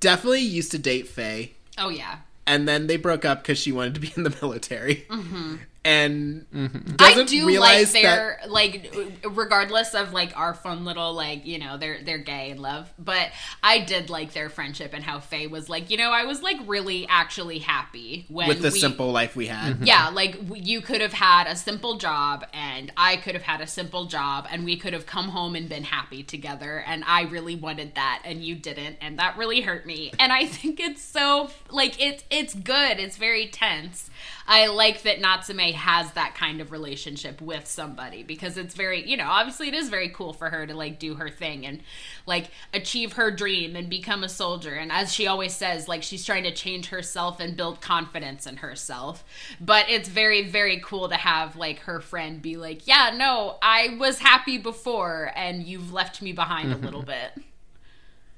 A: definitely used to date Faye,
B: Oh yeah.
A: and then they broke up because she wanted to be in the military, mm-hmm. And
B: Mm-hmm. I
A: doesn't
B: do like
A: realize that.
B: their like regardless of like our fun little like you know they're they're gay and love but I did like their friendship and how Faye was like you know I was like really actually happy when
A: With the
B: we,
A: simple life we had,
B: yeah like you could have had a simple job and i could have had a simple job and we could have come home and been happy together and i really wanted that and you didn't and that really hurt me and i think it's so like it's it's good it's very tense i like that natsume has that kind of relationship with somebody because it's very you know obviously it is very cool for her to like do her thing and like achieve her dream and become a soldier. And as she always says like she's trying to change herself and build confidence in herself. But it's very very cool to have like her friend be like yeah no i was happy before and you've left me behind a little <laughs> bit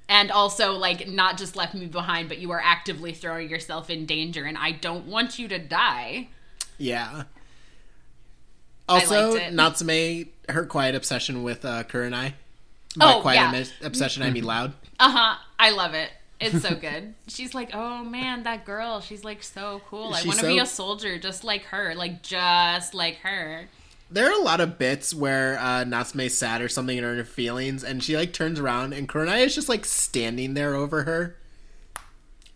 B: and also like not just left me behind but you are actively throwing yourself in danger and i don't want you to die
A: yeah. Also,
B: liked.
A: Natsume, her quiet obsession with uh, Kurenai. By
B: Oh,
A: quiet
B: yeah.
A: imi- obsession, I mean loud.
B: uh-huh i love it it's so <laughs> good she's like oh man that girl she's like so cool i want to be a soldier just like her like just like her
A: There are a lot of bits where uh, Natsume's sad or something in her feelings, and she like turns around, and Kurenai is just like standing there over her.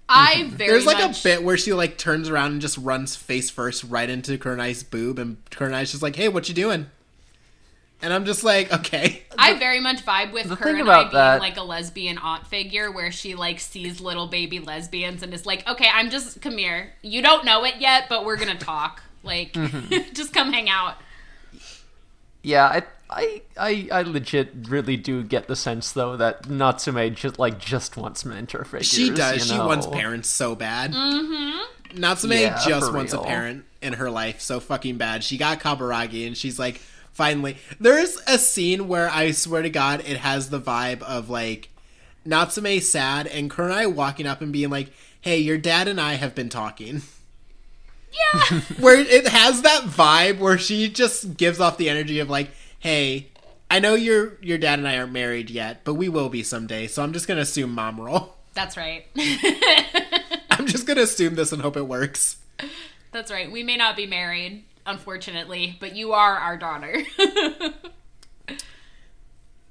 B: i very
A: There's like
B: much
A: a bit where she like turns around and just runs face first right into Kurenai's boob, and Kurenai's just like, "Hey, what you doing?" And I'm just like, "Okay."
B: I very much vibe with
C: the
B: her
C: thing
B: and
C: about
B: I being
C: that-
B: like a lesbian aunt figure where she like sees little baby lesbians and is like, okay, I'm just come here. You don't know it yet, but we're gonna talk. Like,
C: Mm-hmm. <laughs>
B: just come hang out.
C: Yeah, I, I, I, I legit really do get the sense though that Natsume just like just wants mentor figures.
A: She does.
C: you
A: She wants parents so bad. Mm-hmm. Natsume
C: Yeah,
A: just
C: for
A: wants a parent in her life so fucking bad. She got Kaburagi, and she's like, finally. There's a scene where I swear to God, it has the vibe of like Natsume sad and Kurenai walking up and being like, "Hey, your dad and I have been talking." <laughs>
B: Yeah. <laughs>
A: where it has that vibe where she just gives off the energy of like, "Hey, I know your your dad and I aren't married yet, but we will be someday. So I'm just gonna assume mom role.
B: That's right. <laughs>
A: I'm just gonna assume this and hope it works.
B: That's right. We may not be married, unfortunately, but you are our daughter. <laughs>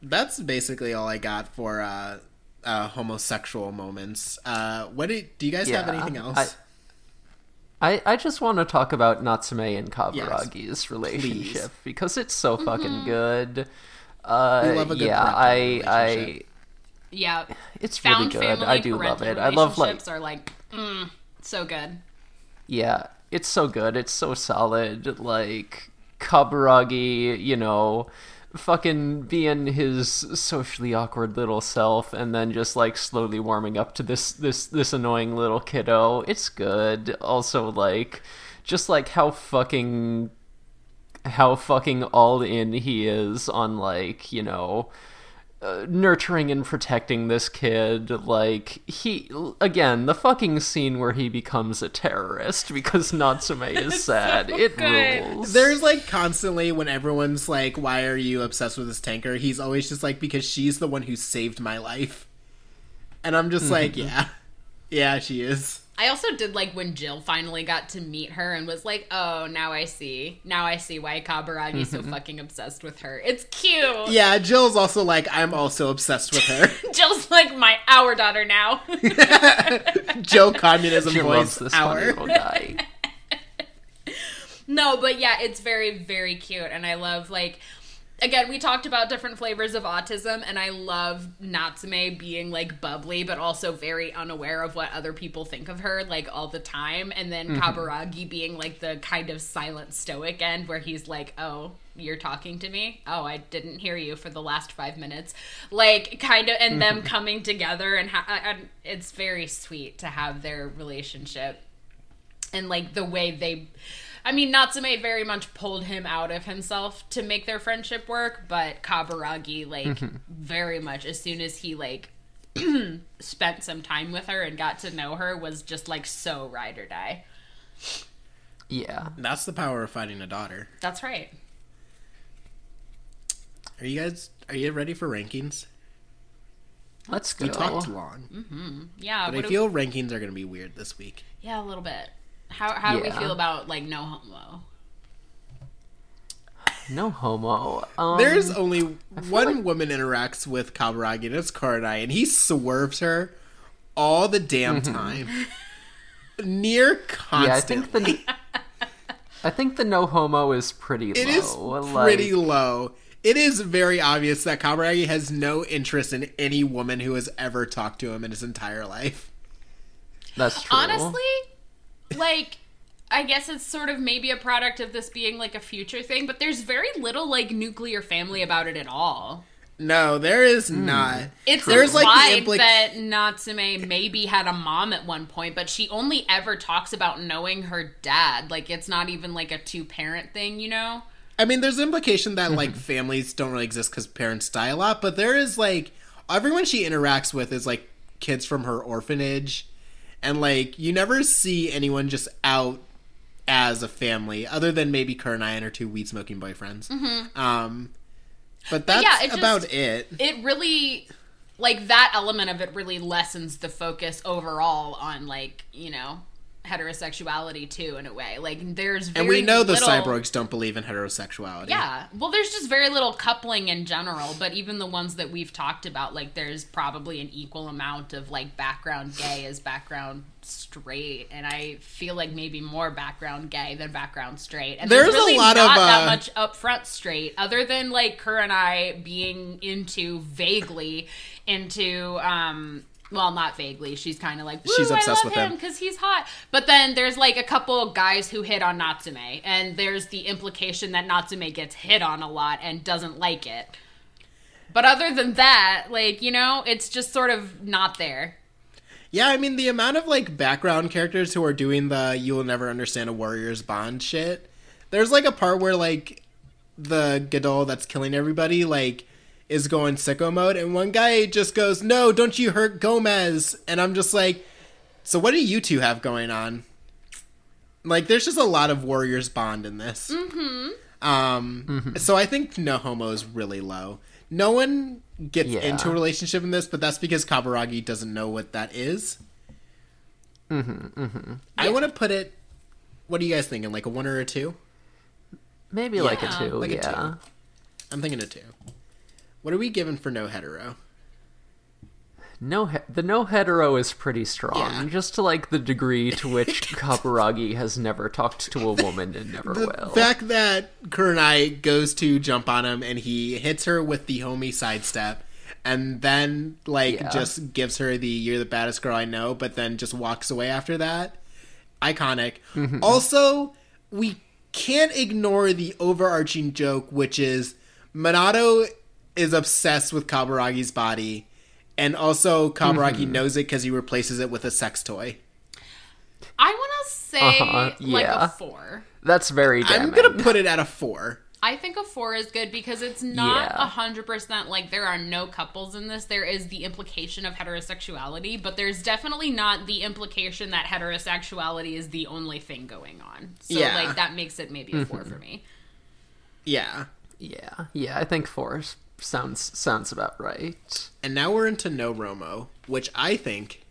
A: That's basically all I got for uh, uh, homosexual moments. Uh, what do, do you guys have anything else?
C: I- I, I just want to talk about Natsume and Kaburagi's relationship because it's so fucking good. Uh,
A: We love a good
C: yeah,
A: parental
C: I
A: relationship.
B: yeah.
C: I it's really good.
B: family
C: I do love it. I love like
B: relationships are like mm, so good.
C: yeah, it's so good. It's so solid. Like Kaburagi, you know, fucking being his socially awkward little self and then just like slowly warming up to this this this annoying little kiddo. It's good. Also like just like how fucking how fucking all in he is on like, you know, uh, nurturing and protecting this kid like he again the fucking scene where he becomes a terrorist because <laughs> Natsume is <laughs> sad it
B: good.
C: rules
A: There's like constantly when everyone's like, "Why are you obsessed with this tanker?" He's always just like, "Because she's the one who saved my life," and I'm just like, "Yeah, yeah, she is."
B: I also did like when Jill finally got to meet her and was like, "Oh, now I see. Now I see why Kaburagi's so mm-hmm. fucking obsessed with her. It's cute."
A: Yeah, Jill's also like, "I'm also obsessed with her." <laughs>
B: Jill's like my our daughter now. <laughs>
A: Joe communism
C: she loves
A: voice
C: this funny
A: hour.
C: little guy <laughs>
B: no, but yeah, it's very very cute and I love like again, we talked about different flavors of autism and I love Natsume being like bubbly but also very unaware of what other people think of her like all the time and then mm-hmm. Kaburagi being like the kind of silent stoic end where he's like, "Oh, you're talking to me? Oh, I didn't hear you for the last 5 minutes." Like kind of and them mm-hmm. coming together and, ha- uh, and it's very sweet to have their relationship and like the way they I mean Natsume very much pulled him out of himself to make their friendship work, but Kaburagi like mm-hmm. very much as soon as he like <clears throat> spent some time with her and got to know her was just like so ride or die.
C: yeah
A: That's the power of fighting a daughter.
B: That's right.
A: Are you guys? Are you ready for rankings?
C: let's go
A: We talked too long, mm-hmm.
B: Yeah,
A: but
B: what
A: I
B: do-
A: feel rankings are going to be weird this week.
B: yeah, a little bit. How how do we feel about like no homo?
C: no homo um,
A: There's only one woman interacts with Kaburagi, and it's Kurenai, and he swerves her all the damn time. Near constant.
C: yeah i think the <laughs> i think the no homo is pretty
A: It
C: low
A: is
C: like,
A: pretty low. It is very obvious that Kaburagi has no interest in any woman who has ever talked to him in his entire life.
C: that's true
B: Honestly, like I guess it's sort of maybe a product of this being like a future thing, but there's very little like nuclear family about it at all.
A: No, there is hmm. not.
B: It's
A: There's, like, the
B: implied
A: impli-
B: that Natsume maybe had a mom at one point, but she only ever talks about knowing her dad. Like it's not even like a two parent thing, you know?
A: I mean, there's implication that like <laughs> families don't really exist because parents die a lot, but there is like everyone she interacts with is like kids from her orphanage, and like you never see anyone just out as a family other than maybe Kurenai and her two weed smoking boyfriends. Um, but that's
B: Mm-hmm. yeah, it just-
A: about it.
B: It really like that element of it really lessens the focus overall on like, you know, heterosexuality too in a way. Like there's very
A: And we know the
B: little...
A: cyborgs don't believe in heterosexuality.
B: Yeah. Well, there's just very little coupling in general, but even the ones that we've talked about, like there's probably an equal amount of like background gay as background straight, and I feel like maybe more background gay than background straight. And
A: There's
B: there's,
A: a
B: really
A: lot of,
B: not that
A: uh,
B: much upfront straight, other than like Kurenai being into vaguely into um well, not vaguely. She's kind of like, Woo,
A: She's obsessed
B: I love
A: with him.
B: because he's hot. But then there's like a couple of guys who hit on Natsume, and there's the implication that Natsume gets hit on a lot and doesn't like it. But other than that, like, you know, it's just sort of not there.
A: Yeah, I mean the amount of like background characters who are doing the "you will never understand a warrior's bond" shit. There's like a part where like the Gadoll that's killing everybody like is going sicko mode, and one guy just goes, "No, don't you hurt Gomez?" And I'm just like, "So what do you two have going on?" Like, there's just a lot of warriors bond in this. Mm-hmm. Um,
C: Mm-hmm.
A: so I think no homo is really low. No one gets
C: Yeah.
A: into a relationship in this, but that's because Kaburagi doesn't know what that is. Mm-hmm. mm-hmm. I want to put it. What are you guys thinking? Like a one or a two?
C: Maybe like a two.
A: like a
C: yeah.
A: two. I'm thinking a two. What are we giving for no hetero?
C: No, he- the no hetero is pretty strong,
A: Yeah.
C: just to like the degree to <laughs> which Kaburagi has never talked to a woman and never
A: The
C: will.
A: fact that Kurenai goes to jump on him and he hits her with the homie sidestep and then like
C: Yeah.
A: just gives her the you're the baddest girl I know, but then just walks away after that. Iconic.
C: Mm-hmm.
A: Also, we can't ignore the overarching joke, which is Minato is obsessed with Kaburagi's body, and also Kaburagi
C: Mm-hmm.
A: knows it because he replaces it with a sex toy.
B: I want to say
C: Uh-huh,
B: like
C: yeah.
B: a four.
C: That's very damning.
A: I'm gonna put it at a four.
B: I think a four is good because it's not a hundred percent like there are no couples in this. There is the implication of heterosexuality, but there's definitely not the implication that heterosexuality is the only thing going on. So
A: Yeah.
B: like that makes it maybe a four
C: Mm-hmm.
B: for <laughs> me.
A: Yeah.
C: Yeah, yeah. I think four s- sounds sounds about right.
A: And now we're into No Romo, which I think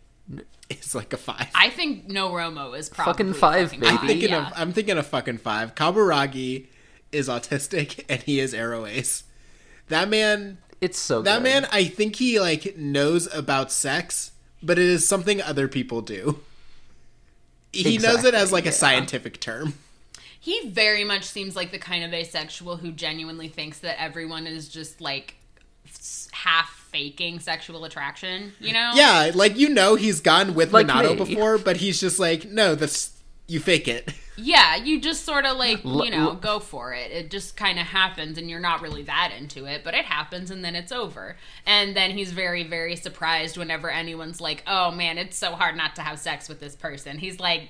A: is like a five.
B: I think no Romo is probably
C: Fucking five,
B: fucking
C: baby.
A: I'm thinking
B: yeah.
A: of I'm thinking of fucking five. Kaburagi is autistic <laughs> and he is aro-ace. That man
C: It's so
A: that
C: good.
A: man I think he like knows about sex, but it is something other people do. He knows it as
C: Exactly,
A: like a
C: yeah.
A: scientific term.
B: He very much seems like the kind of asexual who genuinely thinks that everyone is just like half faking sexual attraction, you know?
A: Yeah, like you know he's gone with
C: Like
A: Minato
C: me.
A: before, but he's just like, no, that's you fake it. <laughs>
B: Yeah, you just sort of like, you know, go for it. It just kind of happens and you're not really that into it, but it happens and then it's over. And then he's very, very surprised whenever anyone's like, oh man, it's so hard not to have sex with this person. He's like,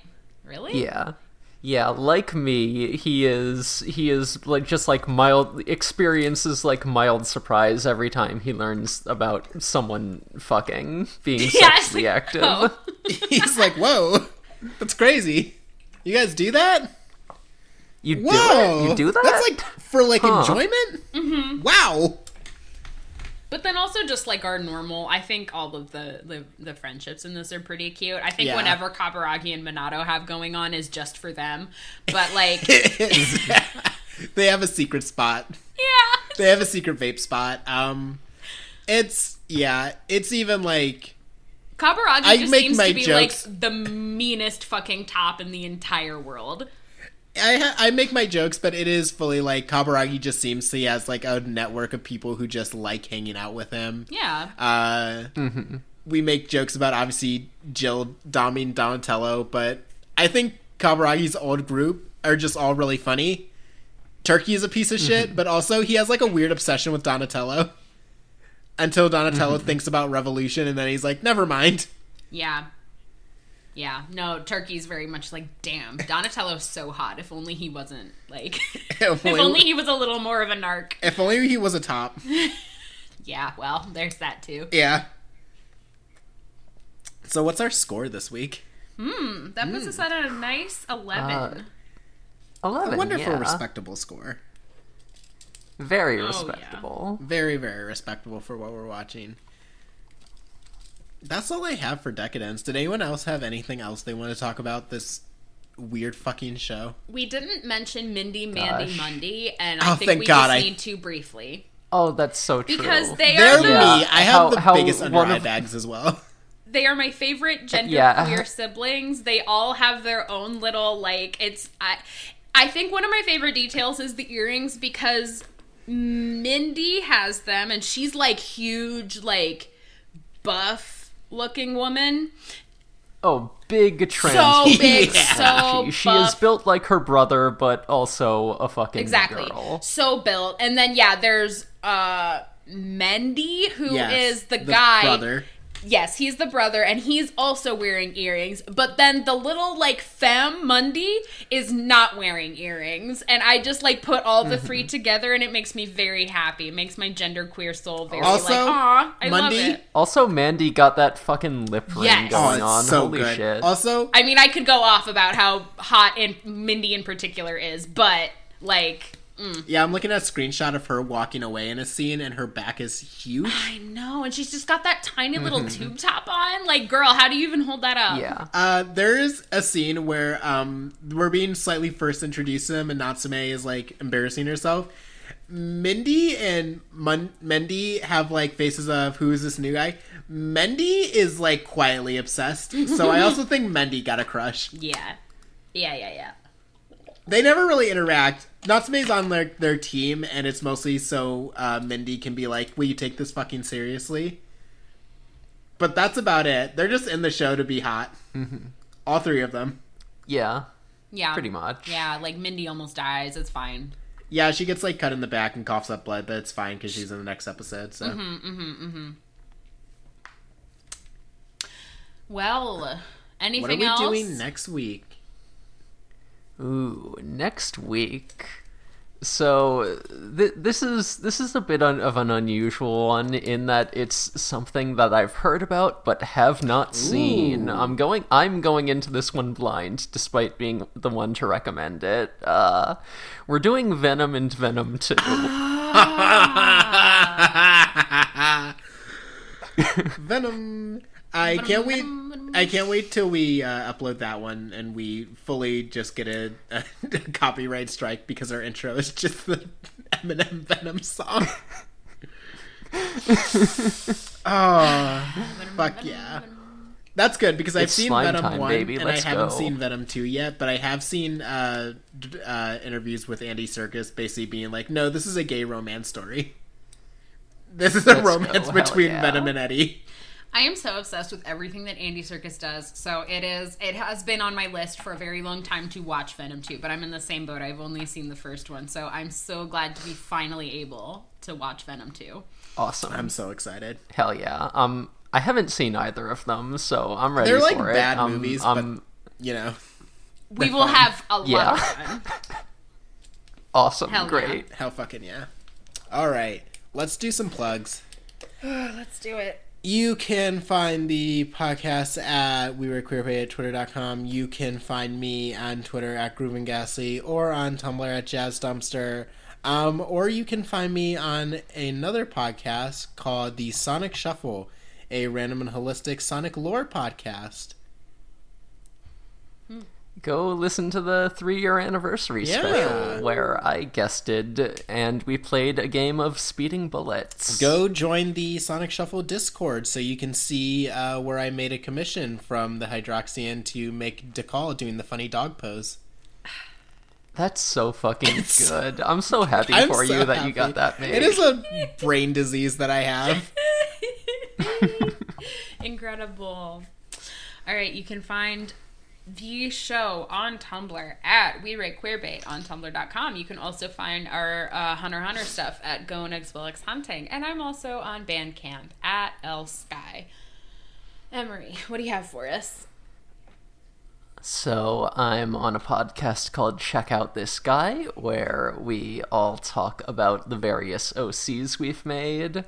B: really?
C: Yeah. Yeah, like me, he is he is like just like mild experiences like mild surprise every time he learns about someone fucking being <laughs>
B: Yeah,
C: sexually
B: like,
C: active.
B: oh. <laughs>
A: he's like, whoa, that's crazy. You guys do that?
C: You do it? You do that?
A: That's like for like
C: Huh.
A: enjoyment. Mm-hmm. Wow.
B: But then also just like our normal, I think all of the the, the friendships in this are pretty cute. I think
A: Yeah.
B: whatever Kaburagi and Minato have going on is just for them. But like, <laughs> <laughs>
A: they have a secret spot.
B: yeah,
A: They have a secret vape spot. Um, it's yeah, it's even like
B: Kaburagi
A: I
B: just
A: make
B: seems
A: my
B: to be
A: jokes-
B: like the meanest fucking top in the entire world.
A: I ha- I make my jokes, but it is fully like Kaburagi just seems he has like a network of people who just like hanging out with him.
B: Yeah.
A: Uh, mm-hmm. we make jokes about obviously Jill, Dami, and Donatello, but I think Kaburagi's old group are just all really funny. Turkey is a piece of shit, mm-hmm. but also he has like a weird obsession with Donatello. Until Donatello mm-hmm. thinks about revolution, and then he's like, "Never mind."
B: Yeah. Yeah. No, Turkey's very much like, damn, Donatello's so hot. If only he wasn't like <laughs> if
A: only-
B: only he was a little more of a narc.
A: If only he was a top. <laughs>
B: Yeah, well, there's that too.
A: Yeah. So what's our score this week?
B: Hmm, that puts us at a nice eleven.
C: Uh, Eleven.
A: I wonder for
C: yeah.
A: respectable score.
C: Very
B: yeah.
C: respectable.
A: Very, very respectable for what we're watching. That's all I have for Deca-Dence. Did anyone else have anything else they want to talk about this weird fucking show?
B: we didn't mention Mindy, Mandy,
C: Gosh.
B: Mundy, and
A: Oh,
B: I think
A: thank
B: we
A: God,
B: just
A: I-
B: need to briefly
C: Oh, that's so true.
B: because they
A: They're
B: are the,
C: Yeah.
A: me. I have
C: How-
A: the
C: how
A: biggest under eye
C: of-
A: bags as well. <laughs>
B: they are my favorite uh, gender
C: Yeah.
B: queer siblings. They all have their own little like it's I I think one of my favorite details is the earrings because Mindy has them and she's like huge like buff looking woman.
C: oh, big trans.
B: So <laughs> big,
A: Yeah.
B: so
C: she, she is built like her brother, but also a fucking
B: exactly
C: girl.
B: so built and then yeah there's uh mendy who is
A: Yes,
B: the, guy
A: brother.
B: Yes he's the brother and he's also wearing earrings but then the little like femme mundy is not wearing earrings and i just like put all the three <laughs> together and it makes me very happy it makes my gender queer soul very
A: Also,
B: like aw i love it
C: Also, Mandy got that fucking lip ring
B: Yes.
A: Oh,
C: going
A: it's
C: on.
A: so
C: Holy
A: good.
C: shit!
A: Also,
B: i mean i could go off about how hot and mindy in particular is but like
A: Yeah, I'm looking at a screenshot of her walking away in a scene, and her back is huge.
B: I know, and she's just got that tiny little tube top on. Like, girl, how do you even hold that up?
C: Yeah.
A: Uh, there is a scene where um, we're being slightly first introduced to him, and Natsume is like embarrassing herself. Mindy and Mun- Mendy have like faces of who is this new guy. Mendy is like quietly obsessed, so I <laughs> also think Mendy got a crush.
B: Yeah. Yeah, yeah, yeah.
A: They never really interact. Natsume's on their, their team, and it's mostly so uh, Mindy can be like, "Will you take this fucking seriously?" But that's about it. They're just in the show to be hot. Mm-hmm. All three of them.
C: Yeah.
B: Yeah.
C: Pretty much.
B: Yeah, like Mindy almost dies. It's fine.
A: Yeah, she gets like cut in the back and coughs up blood, but it's fine because she's in the next episode. So mm-hmm, mm-hmm,
B: Well, anything else?
A: what are we
B: else?
A: doing next week?
C: Ooh, next week. So th- this is this is a bit un- of an unusual one in that it's something that I've heard about but have not seen.
A: Ooh.
C: I'm going I'm going into this one blind, despite being the one to recommend it. Uh, we're doing Venom and Venom Two. <laughs>
A: Venom. I can't wait. I can't wait till we uh, upload that one and we fully just get a, a <laughs> copyright strike because our intro is just the Eminem Venom song. oh, <laughs> fuck yeah. That's good because I've
C: It's
A: seen Venom
C: time,
A: 1
C: baby.
A: and
C: Let's
A: I haven't
C: go.
A: seen Venom 2 yet, but I have seen uh, uh, interviews with Andy Serkis basically being like, no, this is a gay romance story. This is a
C: Let's
A: romance
C: go,
A: between
C: yeah.
A: Venom and Eddie.
B: I am so obsessed with everything that Andy Serkis does. So it is. It has been on my list for a very long time to watch Venom 2, but I'm in the same boat. I've only seen the first one, so I'm so glad to be finally able to watch Venom 2.
C: Awesome.
A: I'm so excited.
C: Hell yeah. Um, I haven't seen either of them, so I'm ready
A: They're like
C: for it.
A: bad
C: Um,
A: movies,
C: um,
A: but you know,
B: We will
A: fun.
B: have a lot
C: Yeah.
B: of fun. <laughs>
C: awesome.
B: Hell yeah.
C: Great.
A: hell fucking yeah. All right, let's do some plugs. <sighs>
B: Let's do it.
A: You can find the podcast at We Rate Queerbait at twitter.com. You can find me on Twitter at Groovin Ghastly or on Tumblr at Jazz Dumpster. Um, or you can find me on another podcast called The Sonic Shuffle, a random and holistic Sonic lore podcast.
C: Go listen to the three year anniversary
A: Yeah.
C: special where I guested and we played a game of speeding bullets.
A: Go join the Sonic Shuffle Discord so you can see uh, where I made a commission from the Hydroxian to make Decall doing the funny dog pose.
C: That's so fucking
A: It's-
C: good. I'm so happy
A: I'm
C: for
A: so
C: you that you got that made.
A: It is a brain disease that I have. <laughs>
B: Incredible. All right, you can find the show on Tumblr at We Rate Queerbait on tumblr.com. You can also find our uh, Hunter Hunter stuff at Go and X Hunting. And I'm also on Bandcamp at L Sky. Emory, what do you have for us?
C: So I'm on a podcast called Check Out This Guy, where we all talk about the various OCs we've made.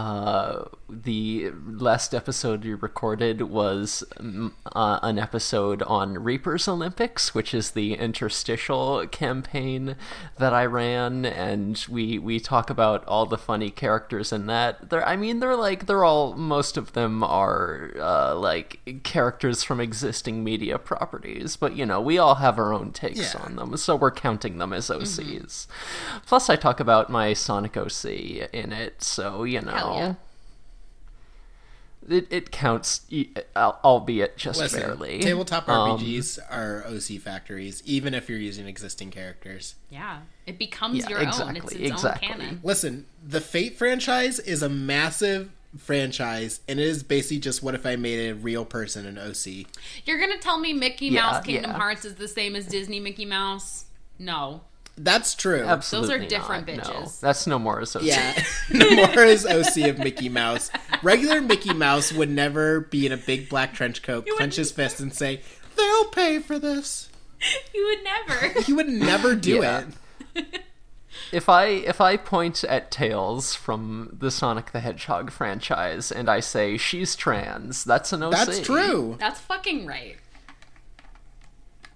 C: Uh, the last episode we recorded was mm, uh, an episode on Reapers Olympics, which is the interstitial campaign that I ran, and we we talk about all the funny characters in that. They're, I mean, they're like they're all most of them are uh, like characters from existing media properties, but you know we all have our own takes
A: Yeah.
C: on them, so we're counting them as OCs. Plus, I talk about my Sonic OC in it, so you know.
B: Hell yeah.
C: It, it counts, albeit just
A: Listen,
C: barely.
A: tabletop
C: Um,
A: RPGs are OC factories, even if you're using existing characters.
B: Yeah, it becomes
C: Yeah,
B: your own. It's
C: exactly,
B: its
C: exactly.
B: own canon.
A: Listen, the Fate franchise is a massive franchise, and it is basically just what if I made a real person an OC.
B: You're gonna tell me Mickey
C: Yeah,
B: Mouse Kingdom
C: yeah.
B: Hearts is the same as Disney Mickey Mouse? No.
A: That's true.
C: Absolutely Those are
B: different
C: not, no.
B: bitches.
C: That's no more associated.
A: Yeah, <laughs> <laughs> Nomura's OC of Mickey Mouse. Regular Mickey Mouse would never be in a big black trench coat, clench his fist, and say, "They'll pay for this." <laughs>
B: You would never.
A: He would never do
C: Yeah.
A: it.
C: If I if I point at Tails from the Sonic the Hedgehog franchise and I say she's trans, that's an OC.
A: That's true.
B: That's fucking right.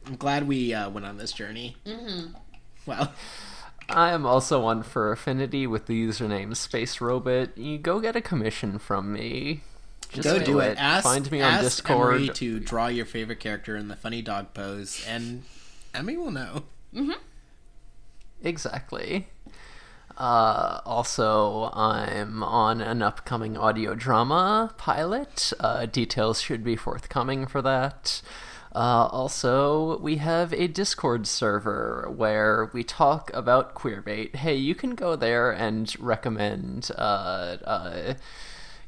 A: I'm glad we uh, went on this journey. Mm-hmm. Well,
C: I am also one FurAffinity with the username Space Robot. You go get a commission from me. Just
A: Go do it. Ask,
C: Find me on Discord.
A: Emory to draw your favorite character in the funny dog pose, and Emmy will know.
C: Exactly. Uh, also, I'm on an upcoming audio drama pilot. Uh, details should be forthcoming for that. Uh, also, we have a Discord server where we talk about queerbait. Hey, you can go there and recommend uh, uh,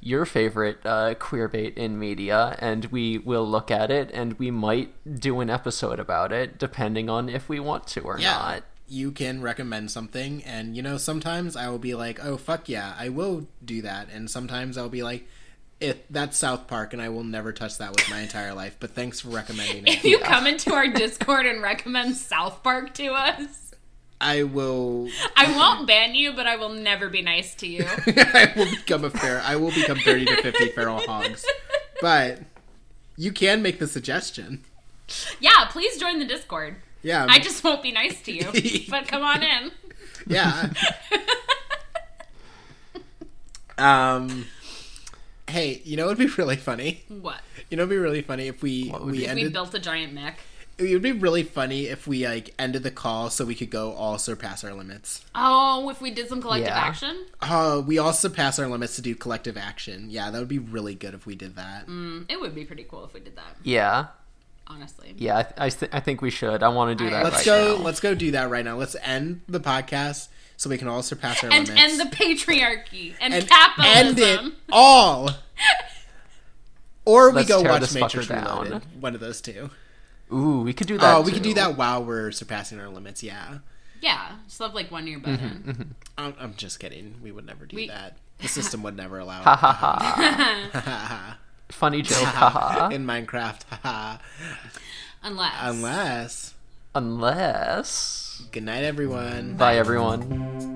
C: your favorite uh, queerbait in media, and we will look at it and we might do an episode about it, depending on if we want to or
A: Yeah.
C: not.
A: You can recommend something, and you know, sometimes I will be like, oh, fuck yeah, I will do that. And sometimes I'll be like, it, that's South Park, and I will never touch that with my entire life, but thanks for recommending it.
B: If you come into our Discord and recommend South Park to us,
A: I will.
B: I won't ban you, but I will never be nice to you. <laughs>
A: I will become a fair. I will become 30 to 50 feral hogs. But you can make the suggestion.
B: Yeah, please join the Discord.
A: Yeah.
B: I just won't be nice to you, <laughs> but come on in.
A: Yeah. <laughs> um. Hey, you know it'd be <laughs> really funny?
B: What?
A: You know, it'd be really funny if we we
C: be-
B: If we built a giant mech.
A: It would be really funny if we like ended the call so we could go all surpass our limits.
B: Oh, if we did some collective
C: Yeah.
B: action?
A: Uh, we all surpass our limits to do collective action. Yeah, that would be really good if we did that.
B: Mm, it would be pretty cool if we did that,
C: Yeah,
B: honestly.
C: yeah, I, th- I, th- I think we should. I want to do that.
A: Let's
C: right
A: go.
C: now.
A: Let's go do that right now. Let's end the podcast so we can all surpass our
B: And
A: limits.
B: end the patriarchy and,
A: and
B: capitalism.
A: end it all. Or we
C: Let's
A: go watch
C: this
A: Matrix
C: fucker down.
A: Reloaded. One of those two.
C: Ooh, we could do that.
A: Oh, we could do that while we're surpassing our limits. Yeah.
B: Yeah, just have like one ear mm-hmm, button. Mm-hmm.
A: I'm, I'm just kidding. We would never do
B: We-
A: that. The system would never allow
C: Ha
A: it.
C: ha ha! <laughs> Funny joke. Ha ha.
A: in Minecraft. haha.
B: Unless.
A: Unless.
C: Unless.
A: Good night, everyone.
C: Bye, everyone.